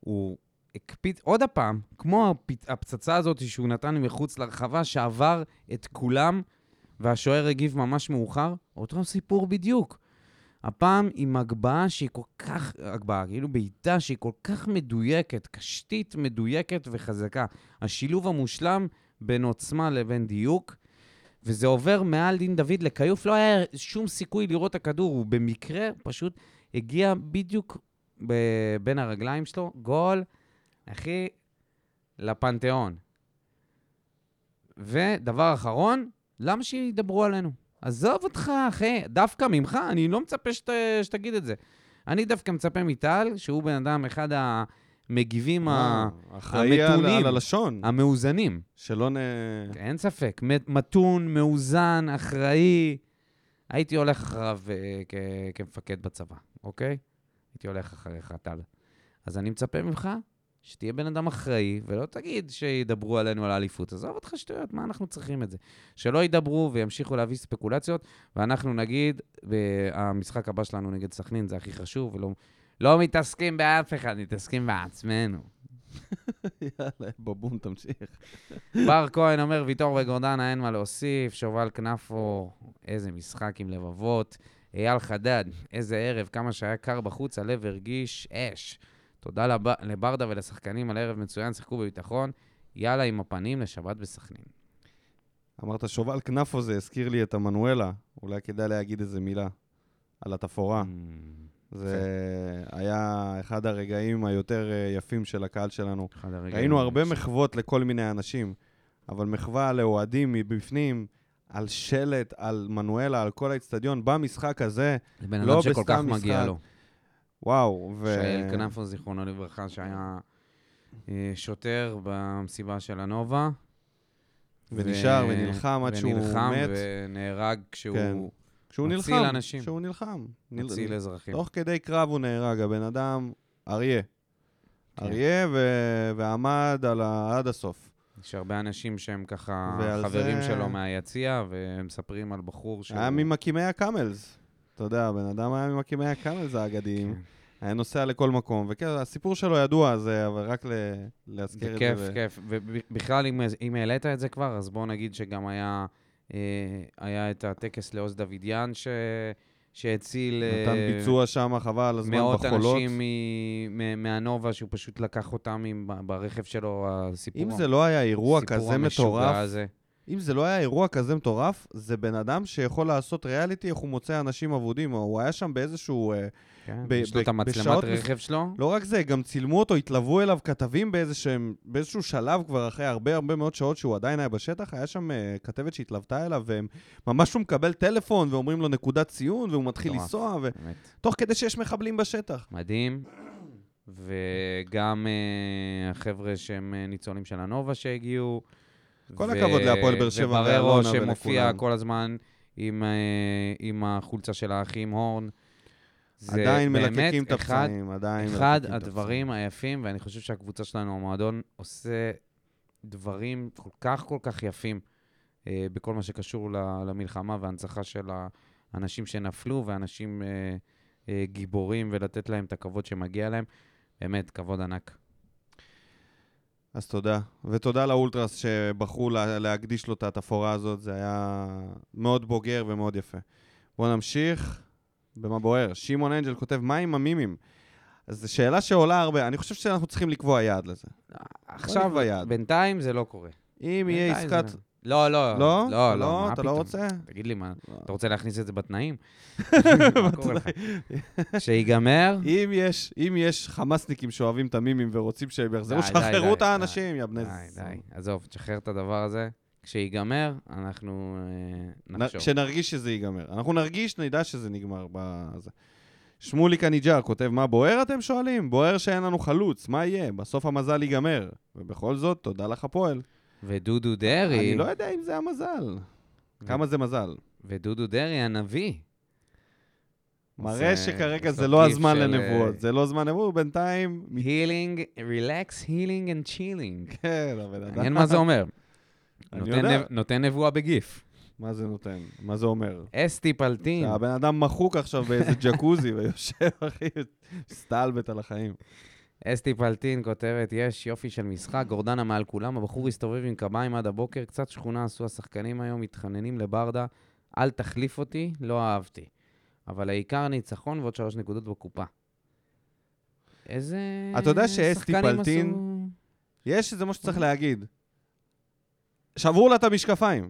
הוא הקפיץ, עוד הפעם, כמו הפ- הפצצה הזאת שהוא נתן מחוץ לרחבה, שעבר את כולם, והשוער הגיב ממש מאוחר, אותו סיפור בדיוק. הפעם עם הגבהה שהיא כל כך, הגבהה, כאילו בעיטה שהיא כל כך מדויקת, קשתית מדויקת וחזקה. השילוב המושלם בין עוצמה לבין דיוק, וזה עובר מעל דין דוד לכיוף, לא היה שום סיכוי לראות את הכדור, הוא במקרה פשוט הגיע בדיוק ב- בין הרגליים שלו, גול, אחי, לפנתיאון. ודבר אחרון, למה שידברו עלינו? עזוב אותך, אחי, דווקא ממך, אני לא מצפה שת, שתגיד את זה. אני דווקא מצפה מטל, שהוא בן אדם, אחד המגיבים ה- אה, אחראי על- המתונים. הלשון, המאוזנים. שלא נ... אין ספק, מתון, מאוזן, אחראי. הייתי הולך אחריו אה, כ- כמפקד בצבא, אוקיי? הייתי הולך אחריך, טל. אז אני מצפה ממך שתהיה בן אדם אחראי, ולא תגיד שידברו עלינו על האליפות. עזוב אותך שטויות, מה אנחנו צריכים את זה? שלא ידברו וימשיכו להביא ספקולציות, ואנחנו נגיד, המשחק הבא שלנו נגד סכנין זה הכי חשוב, ולא לא מתעסקים באף אחד, מתעסקים בעצמנו. יאללה, בבום, תמשיך. בר כהן אומר, ויטור וגורדנה, אין מה להוסיף. שובל כנפו, איזה משחק עם לבבות. אייל חדד, איזה ערב, כמה שהיה קר בחוץ, הלב הרגיש אש. תודה לב... לברדה ולשחקנים על ערב מצוין, שיחקו בביטחון. יאללה עם הפנים לשבת בסכנין. אמרת שובל כנפו זה הזכיר לי את המנואלה, אולי כדאי להגיד איזה מילה על התפאורה. Mm, זה היה אחד הרגעים היותר אה, יפים של הקהל שלנו. ראינו הרבה מחוות לכל מיני אנשים, אבל מחווה לאוהדים מבפנים, על שלט, על מנואלה, על כל האצטדיון, במשחק הזה, לבן לא אדם שכל כך בסתם מגיע משחק. לו. וואו. ו... שאל כנפו, זיכרונו לברכה, שהיה אה, שוטר במסיבה של הנובה. ונשאר ונלחם עד שהוא ונלחם מת. ונהרג כשהוא כן. כשהוא מציל נלחם. אנשים. כשהוא נלחם. נל- מציל אזרחים. תוך כדי קרב הוא נהרג, הבן אדם אריה. כן. אריה ו... ועמד על ה... עד הסוף. יש הרבה אנשים שהם ככה חברים זה- שלו מהיציע, והם מספרים על בחור שהוא... היה ממקימי הקאמלס. אתה יודע, הבן אדם היה ממקימי הקאמלס האגדיים. כן. היה נוסע לכל מקום, וכן, הסיפור שלו ידוע, זה, אבל רק ל... להזכיר את זה. ו- כיף. ובכלל, אם, העלית את זה כבר, אז בוא נגיד שגם היה, אה, היה את הטקס לעוז דוידיאן, ש, שהציל אה, נתן ביצוע שם, חבל על הזמן, מאות בחולות. אנשים מ, מהנובה, שהוא פשוט לקח אותם עם, ברכב שלו, הסיפור, אם זה לא היה אירוע כזה מטורף, הזה. אם זה לא היה אירוע כזה מטורף, זה בן אדם שיכול לעשות ריאליטי, איך הוא מוצא אנשים אבודים. הוא היה שם באיזשהו... אה, כן, ב- יש לו ב- את המצלמת רכב שלו. לא רק זה, גם צילמו אותו, התלוו אליו כתבים באיזשהם, באיזשהו שלב כבר אחרי הרבה הרבה מאוד שעות שהוא עדיין היה בשטח, היה שם uh, כתבת שהתלוותה אליו, והם ממש הוא מקבל טלפון ואומרים לו נקודת ציון, והוא מתחיל מטורף. לנסוע, באמת. ותוך כדי שיש מחבלים בשטח. מדהים. וגם uh, החבר'ה שהם uh, ניצולים של הנובה שהגיעו. כל הכבוד להפועל באר שבע ובררו ואלונה שמופיע ולכולם. כל הזמן עם, uh, עם החולצה של האחים הורן. זה עדיין מלקקים את אחד, הפצעים, עדיין אחד הדברים היפים, ואני חושב שהקבוצה שלנו, המועדון, עושה דברים כל כך כל כך יפים uh, בכל מה שקשור למלחמה והנצחה של האנשים שנפלו ואנשים uh, uh, גיבורים, ולתת להם את הכבוד שמגיע להם. באמת, כבוד ענק. אז תודה. ותודה לאולטרס שבחרו לה, להקדיש לו את התפאורה הזאת, זה היה מאוד בוגר ומאוד יפה. בואו נמשיך. במה בוער? שמעון אנג'ל כותב, מה עם המימים? אז זו שאלה שעולה הרבה, אני חושב שאנחנו צריכים לקבוע יעד לזה. עכשיו, נקבע יעד. בינתיים זה לא קורה. אם יהיה עסקת... זה- לא, לא, לא? לא, לא? מה אתה לא? רוצה? תגיד לי, מה, לא. אתה רוצה להכניס את זה בתנאים? מה קורה לך? שיגמר, אם יש, אם יש חמאסניקים שאוהבים את המימים ורוצים שהם יחזרו, שחררו את האנשים, יא בני... די, די, עזוב, תשחרר את הדבר הזה. כשיגמר, אנחנו אה, נחשוב. כשנרגיש שזה ייגמר. אנחנו נרגיש, נדע שזה נגמר בזה. שמוליק הניג'ר כותב, מה בוער אתם שואלים? בוער שאין לנו חלוץ, מה יהיה? בסוף המזל ייגמר. ובכל זאת, תודה לך הפועל. ודודו דרעי, אני לא יודע אם זה המזל. כמה זה מזל? ודודו דרעי הנביא. מראה שכרגע עושה זה לא הזמן של, לנבואות. אה, זה לא זמן לנבואות, בינתיים... healing, relax, healing and chilling. כן, הבן אדם... מעניין מה זה אומר. נב- נותן נבואה בגיף. מה זה נותן? מה זה אומר? אסתי פלטין. הבן אדם מחוק עכשיו באיזה ג'קוזי ויושב, אחי, סטלבט על החיים. אסתי פלטין כותבת, יש יופי של משחק, גורדנה מעל כולם, הבחור הסתובב עם קביים עד הבוקר, קצת שכונה עשו השחקנים היום, מתחננים לברדה, אל תחליף אותי, לא אהבתי. אבל העיקר ניצחון ועוד שלוש נקודות בקופה. איזה... אתה יודע שאסתי שחקנים פלטין- עשו- יש איזה מה שצריך להגיד. שברו לה את המשקפיים.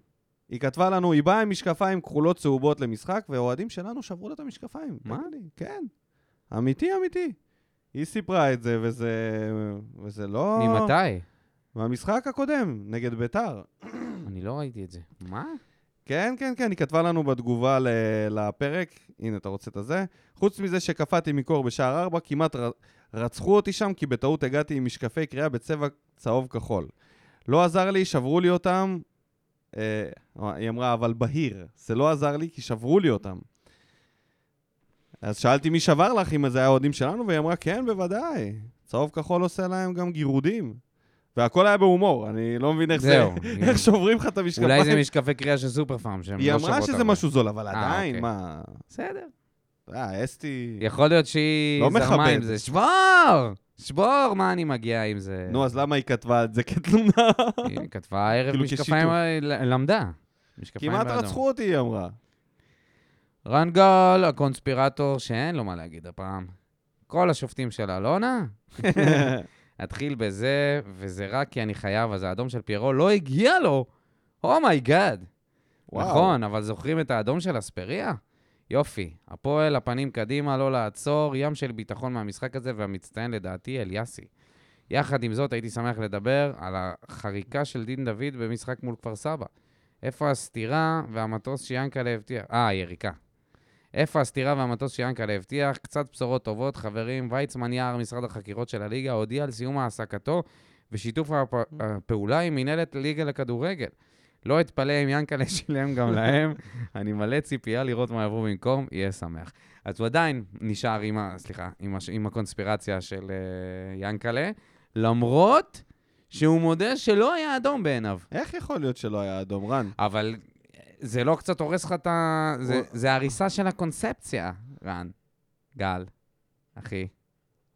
היא כתבה לנו, היא באה עם משקפיים כחולות צהובות למשחק, והאוהדים שלנו שברו לה את המשקפיים. מה? כן. אמיתי, אמיתי. היא סיפרה את זה, וזה, וזה לא... ממתי? מהמשחק הקודם, נגד ביתר. אני לא ראיתי את זה. מה? כן, כן, כן, היא כתבה לנו בתגובה ל- לפרק, הנה, אתה רוצה את הזה? חוץ מזה שקפאתי מקור בשער 4, כמעט ר- רצחו אותי שם, כי בטעות הגעתי עם משקפי קריאה בצבע צהוב-כחול. לא עזר לי, שברו לי אותם. אה, היא אמרה, אבל בהיר. זה לא עזר לי, כי שברו לי אותם. אז שאלתי מי שבר לך, אם זה היה אוהדים שלנו, והיא אמרה, כן, בוודאי. צהוב-כחול עושה להם גם גירודים. והכל היה בהומור, אני לא מבין איך זה... זהו. איך שוברים לך את המשקפיים. אולי זה משקפי קריאה של סופר פארם, שהם היא לא אמרה שוות שזה הרבה. משהו זול, אבל אה, עדיין, אוקיי. מה... בסדר. אה, אסתי... יכול להיות שהיא לא זרמה. עם זה. שבור! שבור! מה אני מגיעה עם זה? נו, אז למה היא כתבה את זה כתלונה? היא כתבה ערב כאילו משקפיים. ל- למדה. כמעט. רצחו אותי, היא אמרה. רן גל, הקונספירטור, שאין לו מה להגיד הפעם. כל השופטים של אלונה, אתחיל בזה, וזה רק כי אני חייב, אז האדום של פיירו לא הגיע לו. Oh my God. וואו. נכון, אבל זוכרים את האדום של אספריה? יופי. הפועל, הפנים קדימה, לא לעצור, ים של ביטחון מהמשחק הזה, והמצטיין לדעתי, אליאסי. יחד עם זאת, הייתי שמח לדבר על היריקה של דין דוד במשחק מול כפר סבא. איפה הסתירה והמטוס שיאנקל'ה הבטיח? אה, היריקה. איפה הסתירה והמטוס שיאנקל'ה הבטיח? קצת בשורות טובות, חברים. ויצמן יער, משרד החקירות של הליגה, הודיע על סיום העסקתו ושיתוף הפ... הפעולה עם מינהלת ליגה לכדורגל. לא אתפלא אם ינקלה שילם גם להם. אני מלא ציפייה לראות מה יעברו במקום, יהיה שמח. אז הוא עדיין נשאר עם, ה... סליחה, עם, הש... עם הקונספירציה של uh, ינקלה, למרות שהוא מודה שלא היה אדום בעיניו. איך יכול להיות שלא היה אדום רן? אבל זה לא קצת הורס לך את ה... זה, זה הריסה של הקונספציה, רן. גל, אחי.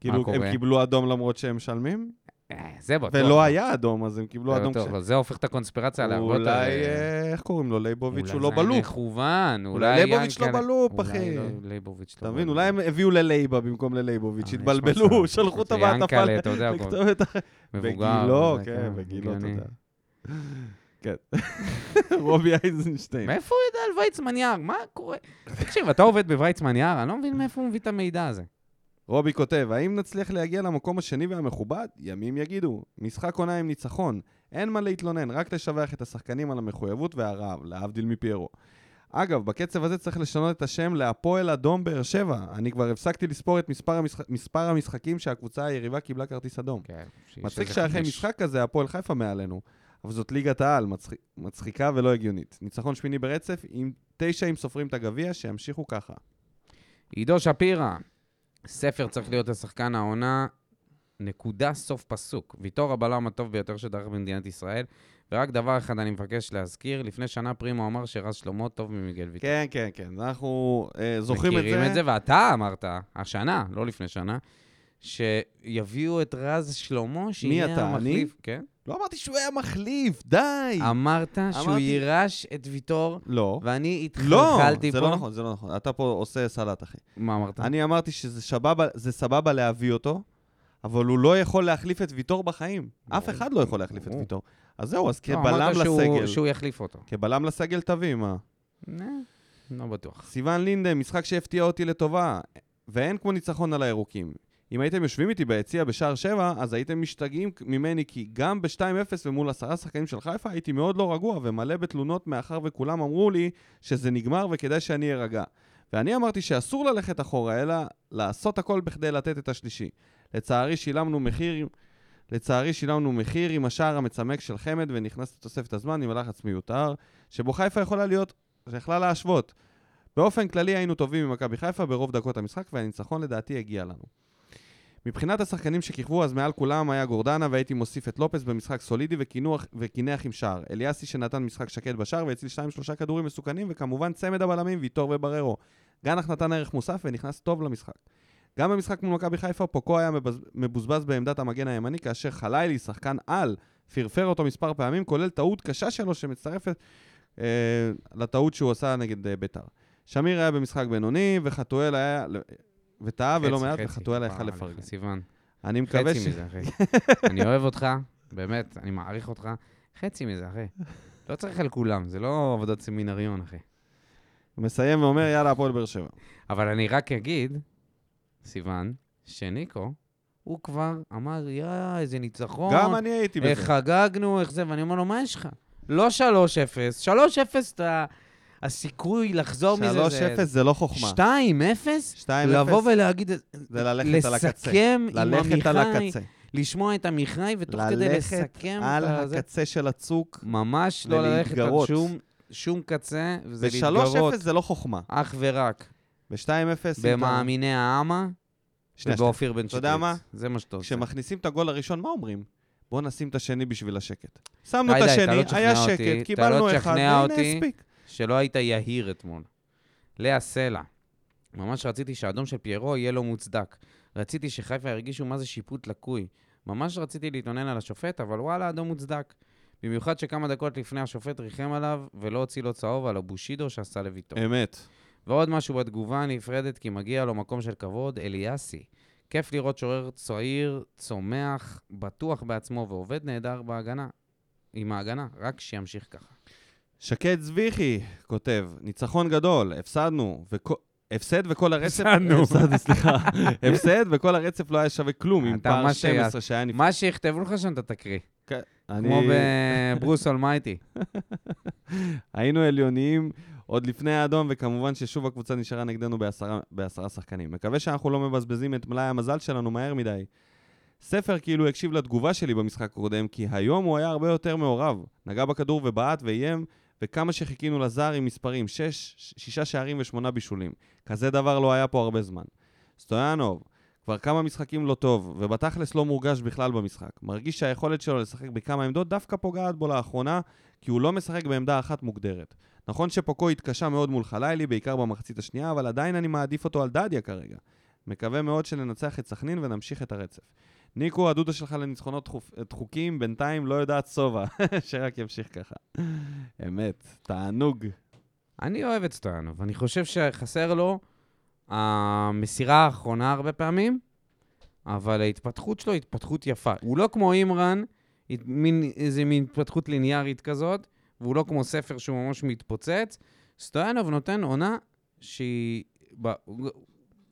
כאילו? הם קיבלו אדום למרות שהם משלמים? אה, זה בטוח. ולא היה אדום, אז הם קיבלו זה אדום בטוח, כש... אבל זה הופך את הקונספירציה להרבה יותר... אולי, אה, אה, איך קוראים לו? לייבוביץ' הוא לא אולי זה היה בלופ. מכוון, אולי אולי לייבוביץ' לא בלופ, אולי אחי. לא- לייבוביץ' לא אתה מבין? בלופ. אולי הם הביאו ללייבה במקום ללייבוביץ', התבלבלו. שלחו את זה המעטפה ינקלה, אתה יודע, כבר לכתוב את ה... מבוגר. בגילו, וזה, כן, בגילו, הגיוני. תודה. כן. רובי אייזנשטיין. מאיפה הוא יודע על ויצמן יער? מה קורה? תקשיב, אתה עובד בוויצמן יער, אני לא מבין מאיפה הוא מביא את המידע הזה. רובי כותב, האם נצליח להגיע למקום השני והמכובד? ימים יגידו. משחק עונה עם ניצחון. אין מה להתלונן, רק לשבח את השחקנים על המחויבות והרעב, להבדיל מפיירו. אגב, בקצב הזה צריך לשנות את השם להפועל אדום באר שבע. אני כבר הפסקתי לספור את מספר, המשח... מספר המשחקים שהקבוצה היריבה קיבלה כרטיס אדום. כן, מצחיק שאחרי. משחק כזה הפועל חיפה מעלינו, אבל זאת ליגת העל, מצחיק, מצחיקה ולא הגיונית. ניצחון שמיני ברצף, עם תשע אם סופרים את הגביע, שימשיכו ככה. עידו שפירא, ספר צריך להיות השחקן העונה, נקודה סוף פסוק. ויטור הבלם הטוב ביותר שדרך במדינת ישראל. ורק דבר אחד אני מבקש להזכיר, לפני שנה פרימו אמר שרז שלמה טוב ממיגל ויטור. כן, כן, כן, אנחנו אה, זוכרים את זה. מכירים את זה, ואתה אמרת, השנה, לא לפני שנה, שיביאו את רז שלמה, מי שיהיה אתה, אני? המחליף. כן. לא אמרתי שהוא היה מחליף, די! אמרת שהוא אמרתי- יירש את ויטור, לא. ואני לא, התחלחלתי פה. זה לא נכון, זה לא נכון. אתה פה עושה סלט, אחי. מה אמרת? אני אמרתי שזה סבבה, זה סבבה להביא אותו, אבל הוא לא יכול להחליף את ויטור בחיים. אף ברור. אחד לא יכול להחליף את ברור. ויטור. אז זהו, אז לא, כבלם אמרת שהוא- לסגל. שהוא יחליף אותו. כבלם לסגל תביא, מה? לא בטוח. סיון לינדה, משחק שהפתיע אותי לטובה, ואין כמו ניצחון על הירוקים. אם הייתם יושבים איתי ביציע בשער 7, אז הייתם משתגעים ממני, כי גם ב-2-0 ומול עשרה שחקנים של חיפה הייתי מאוד לא רגוע ומלא בתלונות מאחר וכולם אמרו לי שזה נגמר וכדאי שאני ארגע. ואני אמרתי שאסור ללכת אחורה, אלא לעשות הכל בכדי לתת את השלישי. לצערי שילמנו מחיר, לצערי שילמנו מחיר עם השער המצמק של חמד ונכנס לתוספת הזמן עם הלחץ מיותר, שבו חיפה יכולה להיות, שיכלה להשוות. באופן כללי היינו טובים ממכבי חיפה ברוב דקות המשחק, והניצחון לדעתי הגיע לנו. מבחינת השחקנים שכיכבו, אז מעל כולם היה גורדנה, והייתי מוסיף את לופס במשחק סולידי וקינח עם שער. אליאסי שנתן משחק שקט בשער והציל 2-3 כדורים מסוכנים, וכמובן צמד הבלמים, ויטור ובררו. גנח נתן ערך מוסף ונכנס טוב למשחק. גם במשחק מול מכבי חיפה, פוקו היה מבז... מבוזבז בעמדת המגן הימני, כאשר חלילי, שחקן על, פרפר אותו מספר פעמים, כולל טעות קשה שלו שמצטרפת אה, לטעות שהוא עשה נגד אה, ביתר. שמיר היה במשחק בינוני, וחתואל היה... וטעה ולא חצי, מעט, חצי. היה וואו, יכול לפרגן. סיוון. אני מקווה חצי ש... מזה, אחי. אני אוהב אותך, באמת, אני מעריך אותך. חצי מזה, אחי. לא צריך על כולם, זה לא עבודת סמינריון, אחי. הוא מסיים ואומר, יאללה, הפועל באר שבע. אבל אני רק אגיד, סיוון, שניקו, הוא כבר אמר, יא, איזה ניצחון. גם אני הייתי איך בזה. חגגנו, איך זה, ואני אומר לו, מה יש לך? לא 3-0, 3-0, אתה... הסיכוי לחזור מזה זה... 3-0 זה לא חוכמה. 2-0? 2-0 לבוא ולהגיד, זה ללכת על הקצה. לסכם עם ללכת על עמיחי, הקצה. לשמוע את עמיחי, ותוך כדי ללכת לסכם על את זה. הקצה של הצוק. ממש לא ללכת על. שום, שום קצה, וזה להתגרות ב-3-0 זה לא חוכמה. אך ורק ב-2-0... אם אתה- במאמיני העמה שנייה, ובאופיר בן אתה שטרית. יודע מה? זה מה שאתה עושה. כשמכניסים את הגול הראשון, מה אומרים? בוא נשים את השני בשביל השקט. שמנו את אתה השני, לא היה שקט, אתה קיבלנו לא אחד, והנה. הספיק. שלא היית יהיר אתמול. לאה סלע, ממש רציתי שהאדום של פיירו יהיה לו מוצדק. רציתי שחיפה ירגישו מה זה שיפוט לקוי. ממש רציתי להתלונן על השופט, אבל וואלה, אדום מוצדק. במיוחד שכמה דקות לפני השופט ריחם עליו ולא הוציא לו צהוב על הבושידו שעשה לביתו. אמת. ועוד משהו בתגובה הנפרדת, כי מגיע לו מקום של כבוד, אליאסי. כיף לראות שוער צעיר, צומח, בטוח בעצמו ועובד נהדר בהגנה. עם ההגנה, רק שימשיך ככה. שקד זביחי כותב, ניצחון גדול, הפסדנו, וכו- הפסד וכל הרצף... הפסדנו. הפסדנו, סליחה. הפסד וכל הרצף לא היה שווה כלום, עם פער מה שהיה- 12 שהיה נפגע. מה שיכתבו לך שם אתה תקריא. אני- כמו בברוס אולמייטי. היינו עליוניים עוד לפני האדום, וכמובן ששוב הקבוצה נשארה נגדנו בעשרה, בעשרה שחקנים. מקווה שאנחנו לא מבזבזים את מלאי המזל שלנו מהר מדי. ספר כאילו הקשיב לתגובה שלי במשחק הקודם, כי היום הוא היה הרבה יותר מעורב. נגע בכדור ובעט ואיים, וכמה שחיכינו לזר עם מספרים, שש, שישה שערים ושמונה בישולים. כזה דבר לא היה פה הרבה זמן. סטויאנוב, כבר כמה משחקים לא טוב, ובתכלס לא מורגש בכלל במשחק. מרגיש שהיכולת שלו לשחק בכמה עמדות דווקא פוגעת בו לאחרונה, כי הוא לא משחק בעמדה אחת מוגדרת. נכון שפוקו התקשה מאוד מול חלילי, בעיקר במחצית השנייה, אבל עדיין אני מעדיף אותו על דדיה כרגע. מקווה מאוד שננצח את סכנין ונמשיך את הרצף. ניקו, הדודה שלך לניצחונות דחוקים, בינתיים לא יודעת שובע, שרק ימשיך ככה. אמת, תענוג. אני אוהב את סטויאנוב, אני חושב שחסר לו המסירה האחרונה הרבה פעמים, אבל ההתפתחות שלו היא התפתחות יפה. הוא לא כמו אימרן, מין, איזה מין התפתחות ליניארית כזאת, והוא לא כמו ספר שהוא ממש מתפוצץ. סטויאנוב נותן עונה שהיא,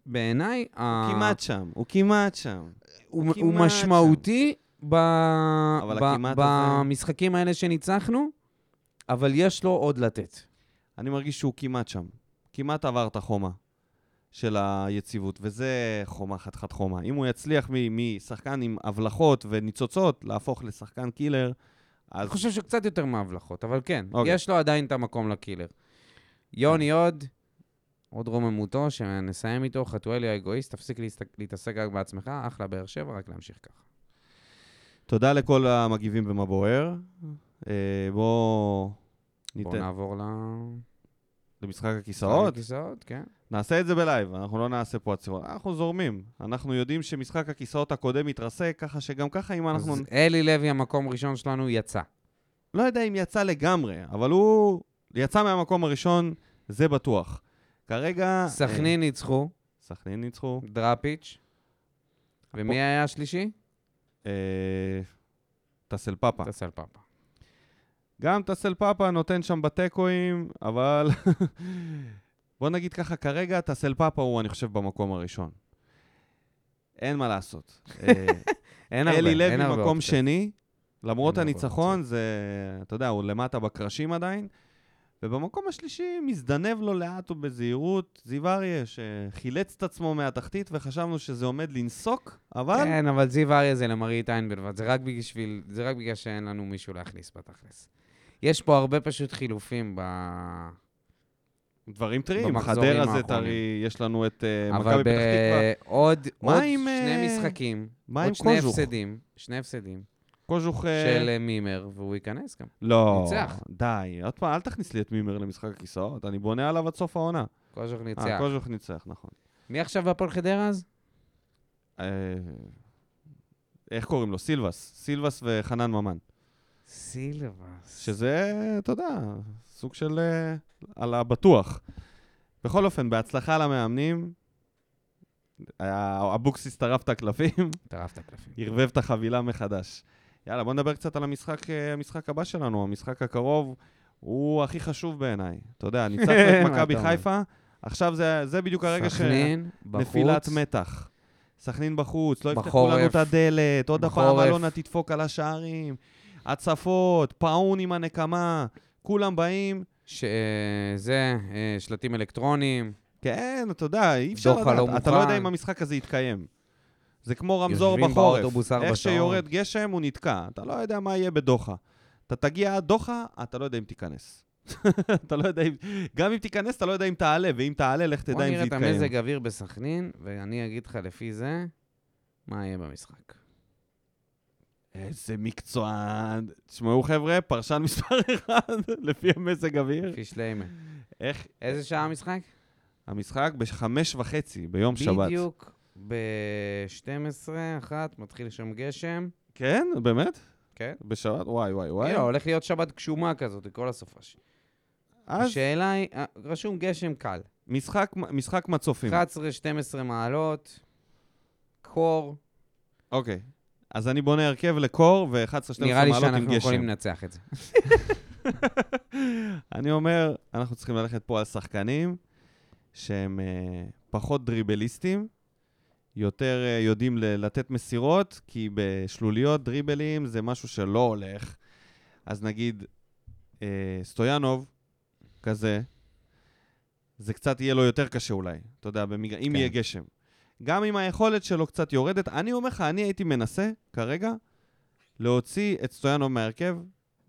בעיניי, ה- הוא כמעט שם, הוא כמעט שם. הוא, הוא כמעט משמעותי ב, ב, הכמעט הזה- במשחקים האלה שניצחנו, אבל יש לו עוד לתת. אני מרגיש שהוא כמעט שם. כמעט עבר את החומה של היציבות, וזה חומה חתיכת חומה. אם הוא יצליח משחקן עם הבלחות וניצוצות להפוך לשחקן קילר, אז אני חושב שקצת יותר מהבלחות, אבל כן, אוקיי. יש לו עדיין את המקום לקילר. יוני עוד, עוד רוממותו, שנסיים איתו, חתואלי האגואיסט, תפסיק להתעסק רק בעצמך, אחלה באר שבע, רק להמשיך ככה. תודה לכל המגיבים במה בוער. אה, בואו בואו ניתן נעבור ל... למשחק הכיסאות. הכיסאות, כן. נעשה את זה בלייב, אנחנו לא נעשה פה עצירות. אנחנו זורמים. אנחנו יודעים שמשחק הכיסאות הקודם התרסק, ככה שגם ככה אם אנחנו... אז אלי לוי, המקום הראשון שלנו, יצא. לא יודע אם יצא לגמרי, אבל הוא יצא מהמקום הראשון, זה בטוח. כרגע... סכנין ניצחו, אה, סכנין ניצחו. דראפיץ'. ומי היה השלישי? אה, טסל פאפה. טסל פאפה. גם טסל פאפה נותן שם בתיקואים, אבל בוא נגיד ככה, כרגע טסל פאפה הוא, אני חושב, במקום הראשון. אין מה לעשות. אה, אין הרבה, אלי לוי מקום. שני, למרות הניצחון, זה, אתה יודע, הוא למטה בקרשים עדיין. ובמקום השלישי מזדנב לו לאט ובזהירות זיו אריה, שחילץ את עצמו מהתחתית וחשבנו שזה עומד לנסוק, אבל כן, אבל זיו אריה זה למראית עין בלבד. זה רק בשביל, זה רק בגלל שאין לנו מישהו להכניס בתכלס. יש פה הרבה פשוט חילופים ב... דברים טריים. חדרה זה. טרי, יש לנו את אה, אבל מכבי פתח תקווה. בעוד מה עוד עם, שני אה, משחקים, עוד שני? הפסדים, שני הפסדים, קוז'וך... של אה, מימר, והוא ייכנס גם. לא, ניצח. די. עוד פעם, אל תכניס לי את מימר למשחק הכיסאות, אני בונה עליו עד סוף העונה. קוז'וך אה, ניצח. קוז'וך ניצח, נכון. מי עכשיו בהפועל חדרה אז? אה, איך קוראים לו? סילבס. סילבס וחנן ממן. סילבס. שזה, אתה יודע, סוג של... על הבטוח. בכל אופן, בהצלחה למאמנים. אבוקסיס טרף את הקלפים, טרף את הקלפים. ערבב את החבילה מחדש. יאללה, בוא נדבר קצת על המשחק, אה, המשחק הבא שלנו. המשחק הקרוב הוא הכי חשוב בעיניי. אתה יודע, ניצחנו את מכבי? חיפה, עכשיו זה, זה בדיוק הרגע סכנין, נפילת. מתח. סכנין בחוץ, לא יפתחו. לנו את הדלת, עוד הפעם. אלונה תדפוק על השערים, הצפות, פאון עם הנקמה, כולם באים. ש... אה, שלטים אלקטרוניים. כן, אתה יודע, אי אפשר לדעת, לא אתה לא יודע. אם המשחק הזה יתקיים. זה כמו רמזור יושבים בחורף. באוטובוס ארבע איך שעות. שיורד גשם, הוא נתקע. אתה לא יודע מה יהיה בדוחה. אתה תגיע עד דוחה, אתה לא יודע אם תיכנס. אתה לא יודע אם... גם אם תיכנס, אתה לא יודע אם תעלה, ואם תעלה, לך בוא תדע אם נראה זה את יתקיים. המזג אוויר בסכנין, ואני אגיד לך לפי זה, מה יהיה במשחק. איזה מקצוען. תשמעו, חבר'ה, פרשן מספר אחד, לפי המזג אוויר. לפי שליימה. איך? איזה שעה המשחק? המשחק בחמש וחצי, ביום שבת. בדיוק ב-12, אחת, מתחיל שם גשם. כן? באמת? כן. בשבת? וואי, וואי, וואי. לא, הולך להיות שבת גשומה כזאת, כל הסופש. אז השאלה היא, אה, רשום גשם קל. משחק, משחק מצופים. 11-12 מעלות, קור, אוקיי. אז אני בונה הרכב לקור ו-11-12 נראה לי מעלות עם שאנחנו יכולים גשם. לנצח את זה. אני אומר, אנחנו צריכים ללכת פה על שחקנים שהם אה, פחות דריבליסטים, יותר אה, יודעים לתת מסירות, כי בשלוליות דריבלים זה משהו שלא הולך. אז נגיד, אה, סטויאנוב, כזה, זה קצת יהיה לו יותר קשה אולי, אתה יודע, במג... אם כן. יהיה גשם. גם אם היכולת שלו קצת יורדת, אני אומר לך, אני הייתי מנסה, כרגע, להוציא את סטויאנוב מהרכב,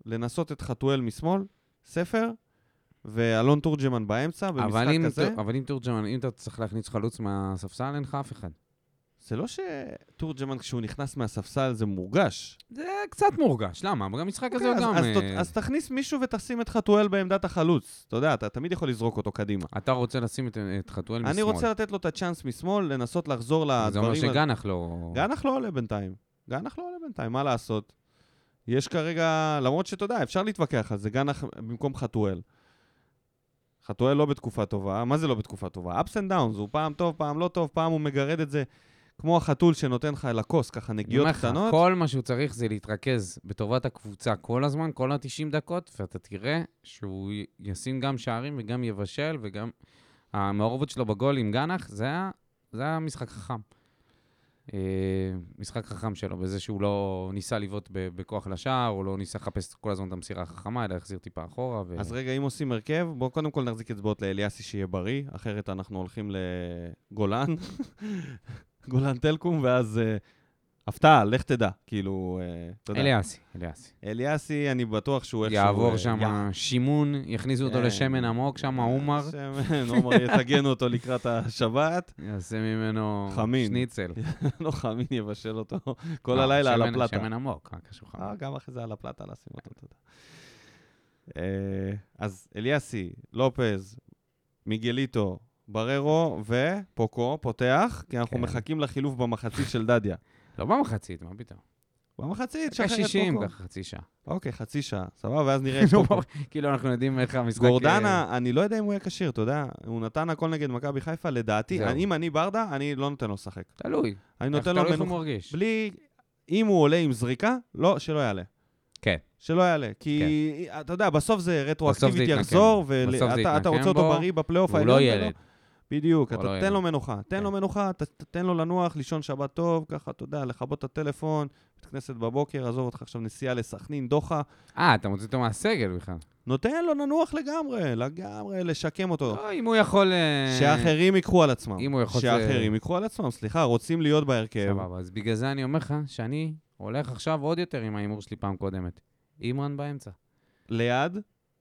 לנסות את חתואל משמאל, ספר, ואלון תורג'מן באמצע, אבל במשחק אם, כזה. אבל אם תורג'מן, אם אתה צריך להכניס חלוץ מהספסל, אין לך אף אחד. זה לא שתורג'מן, כשהוא נכנס מהספסל, זה מורגש. זה קצת מורגש, למה? במשחק הזה הוא אוקיי, אז, גם... אז, אה, אז תכניס מישהו ותשים את חתואל בעמדת החלוץ. אתה יודע, אתה תמיד יכול לזרוק אותו קדימה. אתה רוצה לשים את, חתואל משמאל. אני רוצה לתת לו את הצ'אנס משמאל, לנסות לחזור לדברים... זה אומר שגנח לא... גנח לא עולה בינתיים. גנח לא עולה בינתיים, מה לעשות? יש כרגע, למרות שאתה יודע, אפשר להתווכח על זה, גנח במקום חתואל. חתואל לא בתקופה טובה, מה זה לא בתקופה טובה? ups and downs, הוא פעם טוב, פעם לא טוב, פעם הוא מגרד את זה כמו החתול שנותן לך אל הכוס, ככה אני נגיעות אומר לך, קטנות. כל מה שהוא צריך זה להתרכז בטובת הקבוצה כל הזמן, כל ה-90 דקות, ואתה תראה שהוא ישים גם שערים וגם יבשל, וגם המעורבות שלו בגול עם גנח, זה היה, זה היה משחק חכם. אה, משחק חכם שלו, בזה שהוא לא ניסה לבעוט בכוח לשער, הוא לא ניסה לחפש כל הזמן את המסירה החכמה, אלא החזיר טיפה אחורה. ו... אז רגע, אם עושים הרכב, בואו קודם כל נחזיק אצבעות לאליאסי שיהיה בריא, אחרת אנחנו הולכים לגולן, גולן טלקום, ואז אה, הפתעה, לך תדע, כאילו, אה, אתה יודע. אליאסי, אליאסי. אליאסי, אני בטוח שהוא איכשהו... יעבור אה, שם יע- שימון, יכניסו אותו כן. לשמן עמוק שם, עומר, שמן, עומר יטגנו אותו לקראת השבת, יעשה ממנו חמין. שניצל. לא חמין יבשל אותו כל לא, הלילה על הפלטה. שמן עמוק, מה קשור חמין? גם אחרי זה על הפלטה לשים אותו. אה, אז אליאסי, לופז, מיגליטו, בררו ופוקו פותח, כי אנחנו כן. מחכים לחילוף במחצית של דדיה. לא במחצית, מה פתאום? במחצית, שחרר את 60, פוקו. ככה חצי שעה. אוקיי, חצי שעה, סבבה, ואז נראה את לא, פוקו. כאילו, אנחנו יודעים איך המשחק... אה, גורדנה, אני לא יודע אם הוא יהיה כשיר, אתה יודע, הוא נתן הכל נגד מכבי חיפה, לדעתי, אם אני ברדה, אני לא נותן לו לשחק. תלוי. אני נותן לו תלוי איך הוא. מרגיש. בלי... אם הוא עולה עם זריקה, לא, שלא יעלה. כן. שלא יעלה. כי, אתה יודע, בסוף זה רטרואקטיבית יחזור, ואתה רוצה אותו בריא בפלייאוף הוא העליון. לא ולא- ילד. בדיוק, אתה תן. לו מנוחה. תן כן. לו מנוחה, ת- ת- תן לו לנוח, לישון שבת טוב, ככה, אתה יודע, לכבות את הטלפון, בית כנסת בבוקר, עזוב אותך עכשיו נסיעה לסכנין, דוחה. אה, אתה מוציא אותו מהסגל בכלל. נותן לו לנוח לגמרי, לגמרי, לשקם אותו. לא, אם הוא יכול... אה, שאחרים ייקחו על עצמם. אם הוא יכול... שאחרים ייקחו על עצמם, סליחה, רוצים להיות בהרכב. סבבה, אז בגלל זה אני אומר לך שאני הולך עכשיו עוד יותר עם ההימור שלי פעם קודמת. אימרן באמצע. ליד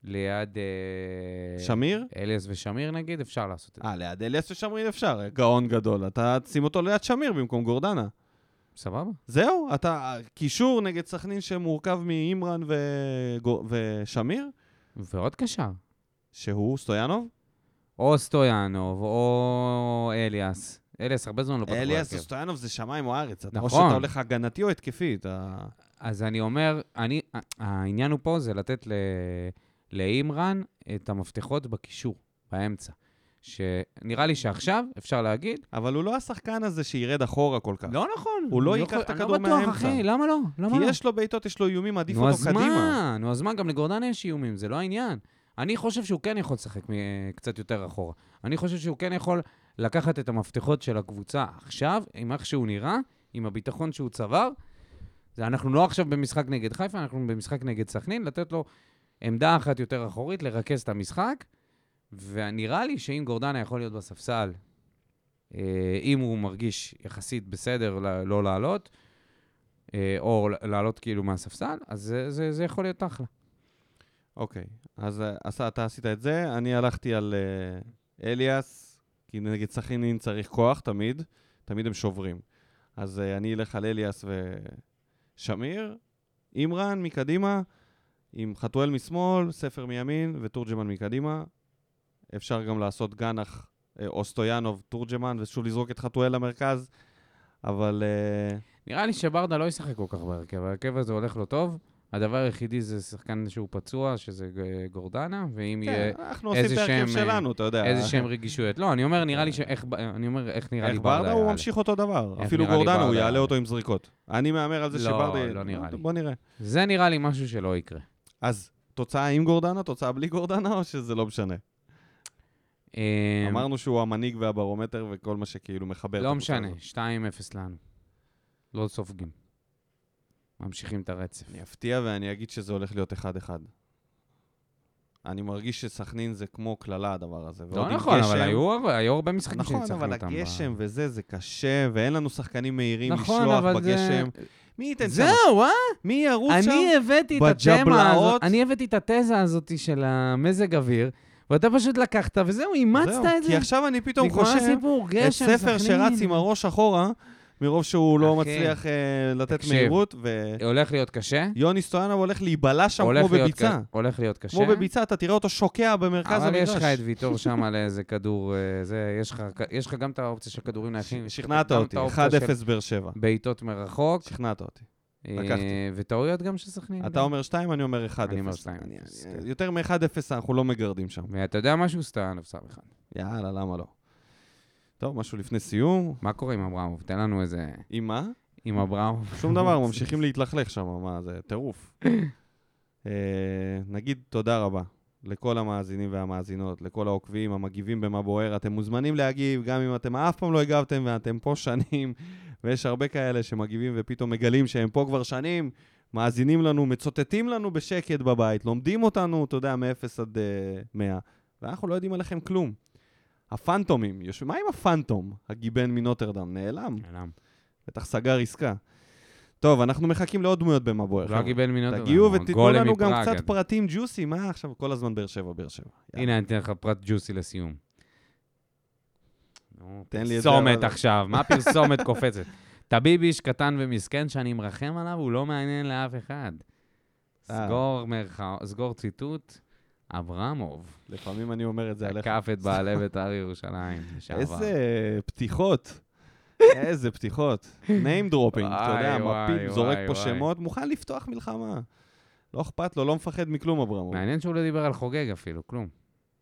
ליד... אה, שמיר? אליאס ושמיר נגיד, אפשר לעשות את זה. אה, ליד אליאס ושמרין אפשר, גאון גדול. אתה שים אותו ליד שמיר במקום גורדנה. סבבה? זהו, אתה, קישור נגד סכנין שמורכב מאימרן וגו- ושמיר, ועוד קשר. שהוא סטויאנוב. או סטויאנוב, או אליאס. אליאס הרבה זמן לא פתח אליאס בהרכב. וסטויאנוב זה שמיים או ארץ. אתה- או נכון. שאתה הולך הגנתי או התקפי. אתה... אז אני אומר, אני, העניין הוא פה זה לתת ל, לאימרן את המפתחות בקישור, באמצע. שנראה לי שעכשיו אפשר להגיד, אבל הוא לא השחקן הזה שירד אחורה כל כך. לא נכון. הוא לא ייקח את הכדור אני לא בטוח, מהאמצע. אחי, למה לא? למה כי לא? יש לו בעיטות, יש לו איומים, עדיף נו, אותו אז קדימה. מה? נו, אז מה? גם לגורדנה יש איומים, זה לא העניין. אני חושב שהוא כן יכול לשחק קצת יותר אחורה. אני חושב שהוא כן יכול לקחת את המפתחות של הקבוצה עכשיו, עם איך שהוא נראה, עם הביטחון שהוא צבר. אנחנו לא עכשיו במשחק נגד חיפה, אנחנו במשחק נגד סכנין, לתת לו עמדה אחת יותר אחורית, לרכז את המשחק, ונראה לי שאם גורדנה יכול להיות בספסל, אה, אם הוא מרגיש יחסית בסדר לא לעלות, אה, או לעלות כאילו מהספסל, אז זה, זה, זה יכול להיות אחלה. אוקיי, אז אה, עשה, אתה עשית את זה, אני הלכתי על אה, אליאס, כי נגד סכנין צריך כוח תמיד, תמיד הם שוברים. אז אה, אני אלך על אליאס ושמיר, אימרן מקדימה, עם חתואל משמאל, ספר מימין ותורג'מן מקדימה. אפשר גם לעשות גנח אה, או סטויאנוב, תורג'מן, ושוב לזרוק את חתואל למרכז, אבל... אה, נראה לי שברדה לא ישחק כל כך בהרכב, ההרכב הזה הולך לו טוב. הדבר היחידי זה שחקן שהוא פצוע, שזה ג- גורדנה, ואם יהיה כן, אנחנו עושים את איזה ההרכב שהם, אה, שלנו, אתה יודע. איזה שהם רגישויות. לא, אני אומר, נראה לי שאיך, ב- אני אומר, איך נראה לי איך ברדה ברדה הוא. ממשיך אותו דבר. איך אפילו גורדנה, הוא ברדה יעלה? אותו עם זריקות. אני מהמר על זה לא, שברדה... לא נראה לי. בוא נראה. זה נראה לי משהו שלא יקרה. אז תוצאה עם גורדנה, תוצאה בלי גורדנה, או שזה לא משנה? אה, אמרנו שהוא המנהיג והברומטר וכל מה שכאילו מחבר לא משנה, הזאת. 2-0 לנו. לא סופגים. ממשיכים את הרצף. אני אפתיע ואני אגיד שזה הולך להיות 1-1. אני מרגיש שסכנין זה כמו קללה הדבר הזה. לא נכון, אבל. היו היו הרבה משחקים נכון, שניצחנו אבל אותם. ב- הגשם וזה, זה קשה, ואין לנו שחקנים מהירים נכון, לשלוח אבל זה... מי ייתן שם? זהו, אה? מי ירוץ שם? אני הבאתי את התמה? הזאת, אני הבאתי את התזה הזאת של המזג אוויר, ואתה פשוט לקחת, וזהו, אימצת זהו, את זה. כי עכשיו אני פתאום חושב... את ספר. שרץ עם הראש אחורה, מרוב שהוא לא מצליח אה, לתת תקשיב. מהירות, הולך להיות קשה. ויוני סטויאנוב הולך להיבלע שם הולך כמו בביצה. הולך להיות קשה. כמו בביצה, אתה תראה אותו שוקע במרכז אבל יש המגרש. לך את ויטור שם על איזה כדור, אה, זה, יש לך- גם את האופציה של כדורים נייחים. לך שכנעת אותי, האופציה 1-0 של באר שבע. בעיטות מרחוק. שכנעת אותי. אה, לקחתי. וטעויות גם של סכנין. אתה. אומר 2, אני אומר 1-0. אני אומר 2. אני- אני- יותר מ-1-0 אנחנו לא מגרדים שם. ואתה יודע משהו? סטויאנוב אחד. יאללה, למה לא? טוב, משהו לפני סיום. מה קורה עם אברמוב? תן לנו איזה... עם מה? עם אברמוב. שום דבר, ממשיכים להתלכלך שם, מה זה, טירוף. אה, נגיד תודה רבה לכל המאזינים והמאזינות, לכל העוקבים, המגיבים במה בוער. אתם מוזמנים להגיב, גם אם אתם אף פעם לא הגבתם ואתם פה שנים, ויש הרבה כאלה שמגיבים ופתאום מגלים שהם פה כבר שנים, מאזינים לנו, מצוטטים לנו בשקט בבית, לומדים אותנו, אתה יודע, מ-0 עד uh, 100, ואנחנו לא יודעים עליכם כלום. הפנטומים, יושב... מה עם הפנטום, הגיבן מנוטרדם? נעלם. נעלם. בטח סגר עסקה. טוב, אנחנו מחכים לעוד דמויות במה בוער. לא. גיבל מינות. תגיעו ותיתנו לנו גם. קצת פרטים ג'וסי, מה עכשיו כל הזמן באר שבע, באר שבע. הנה, אני אתן לך פרט ג'וסי לסיום. תן לי את זה, פרסומת עכשיו, מה פרסומת קופצת? טביב איש קטן ומסכן שאני מרחם עליו, הוא לא מעניין לאף אחד. אה. סגור ציטוט. אברמוב. לפעמים אני אומר את זה עליך. תקף את בעלי בית"ר ירושלים לשעבר. איזה פתיחות. איזה פתיחות. name dropping, אתה יודע, מפיל, זורק פה. שמות, מוכן לפתוח מלחמה. לא אכפת לו, לא מפחד מכלום, אברמוב. מעניין שהוא לא דיבר על חוגג אפילו, כלום.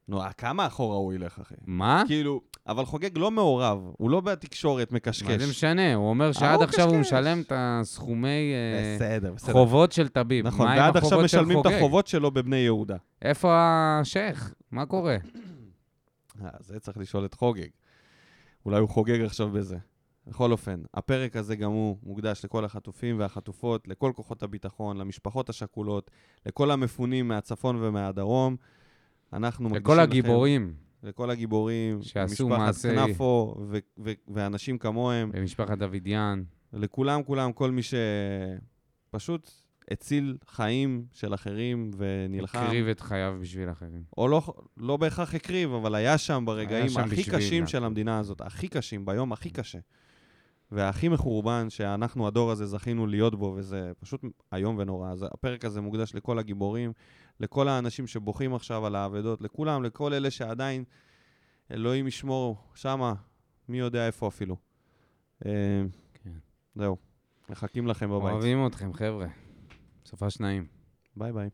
נו, כמה אחורה הוא ילך, אחי? מה? כאילו, אבל חוגג לא מעורב, הוא לא בתקשורת מקשקש. מה זה משנה? הוא אומר אה, שעד הוא עכשיו הוא מקשקש. משלם את הסכומי אה, בסדר, בסדר. חובות של טביב. נכון, ועד עכשיו משלמים את? החובות שלו בבני יהודה. איפה השייח? מה קורה? אה, זה צריך לשאול את חוגג. אולי הוא חוגג עכשיו בזה. בכל אופן, הפרק הזה גם הוא מוקדש לכל החטופים והחטופות, לכל כוחות הביטחון, למשפחות השכולות, לכל המפונים מהצפון ומהדרום. אנחנו מקדישים לכל לכם, הגיבורים לכל הגיבורים, שעשו משפחת מעשי- כנפו ו- ו- ואנשים כמוהם, במשפחת דוידיאן. לכולם, כולם, כל מי שפשוט הציל חיים של אחרים ונלחם. הקריב את חייו בשביל אחרים. או לא, לא בהכרח הקריב, אבל היה שם ברגעים שם הכי קשים אנחנו. של המדינה הזאת, הכי קשים, ביום הכי קשה. והכי מחורבן שאנחנו, הדור הזה, זכינו להיות בו, וזה פשוט איום ונורא. אז הפרק הזה מוקדש לכל הגיבורים, לכל האנשים שבוכים עכשיו על האבדות, לכולם, לכל אלה שעדיין, אלוהים ישמור שמה, מי יודע איפה אפילו. אה, כן. זהו, מחכים לכם בבית. אוהבים אתכם, חבר'ה. סופה שניים. ביי ביי.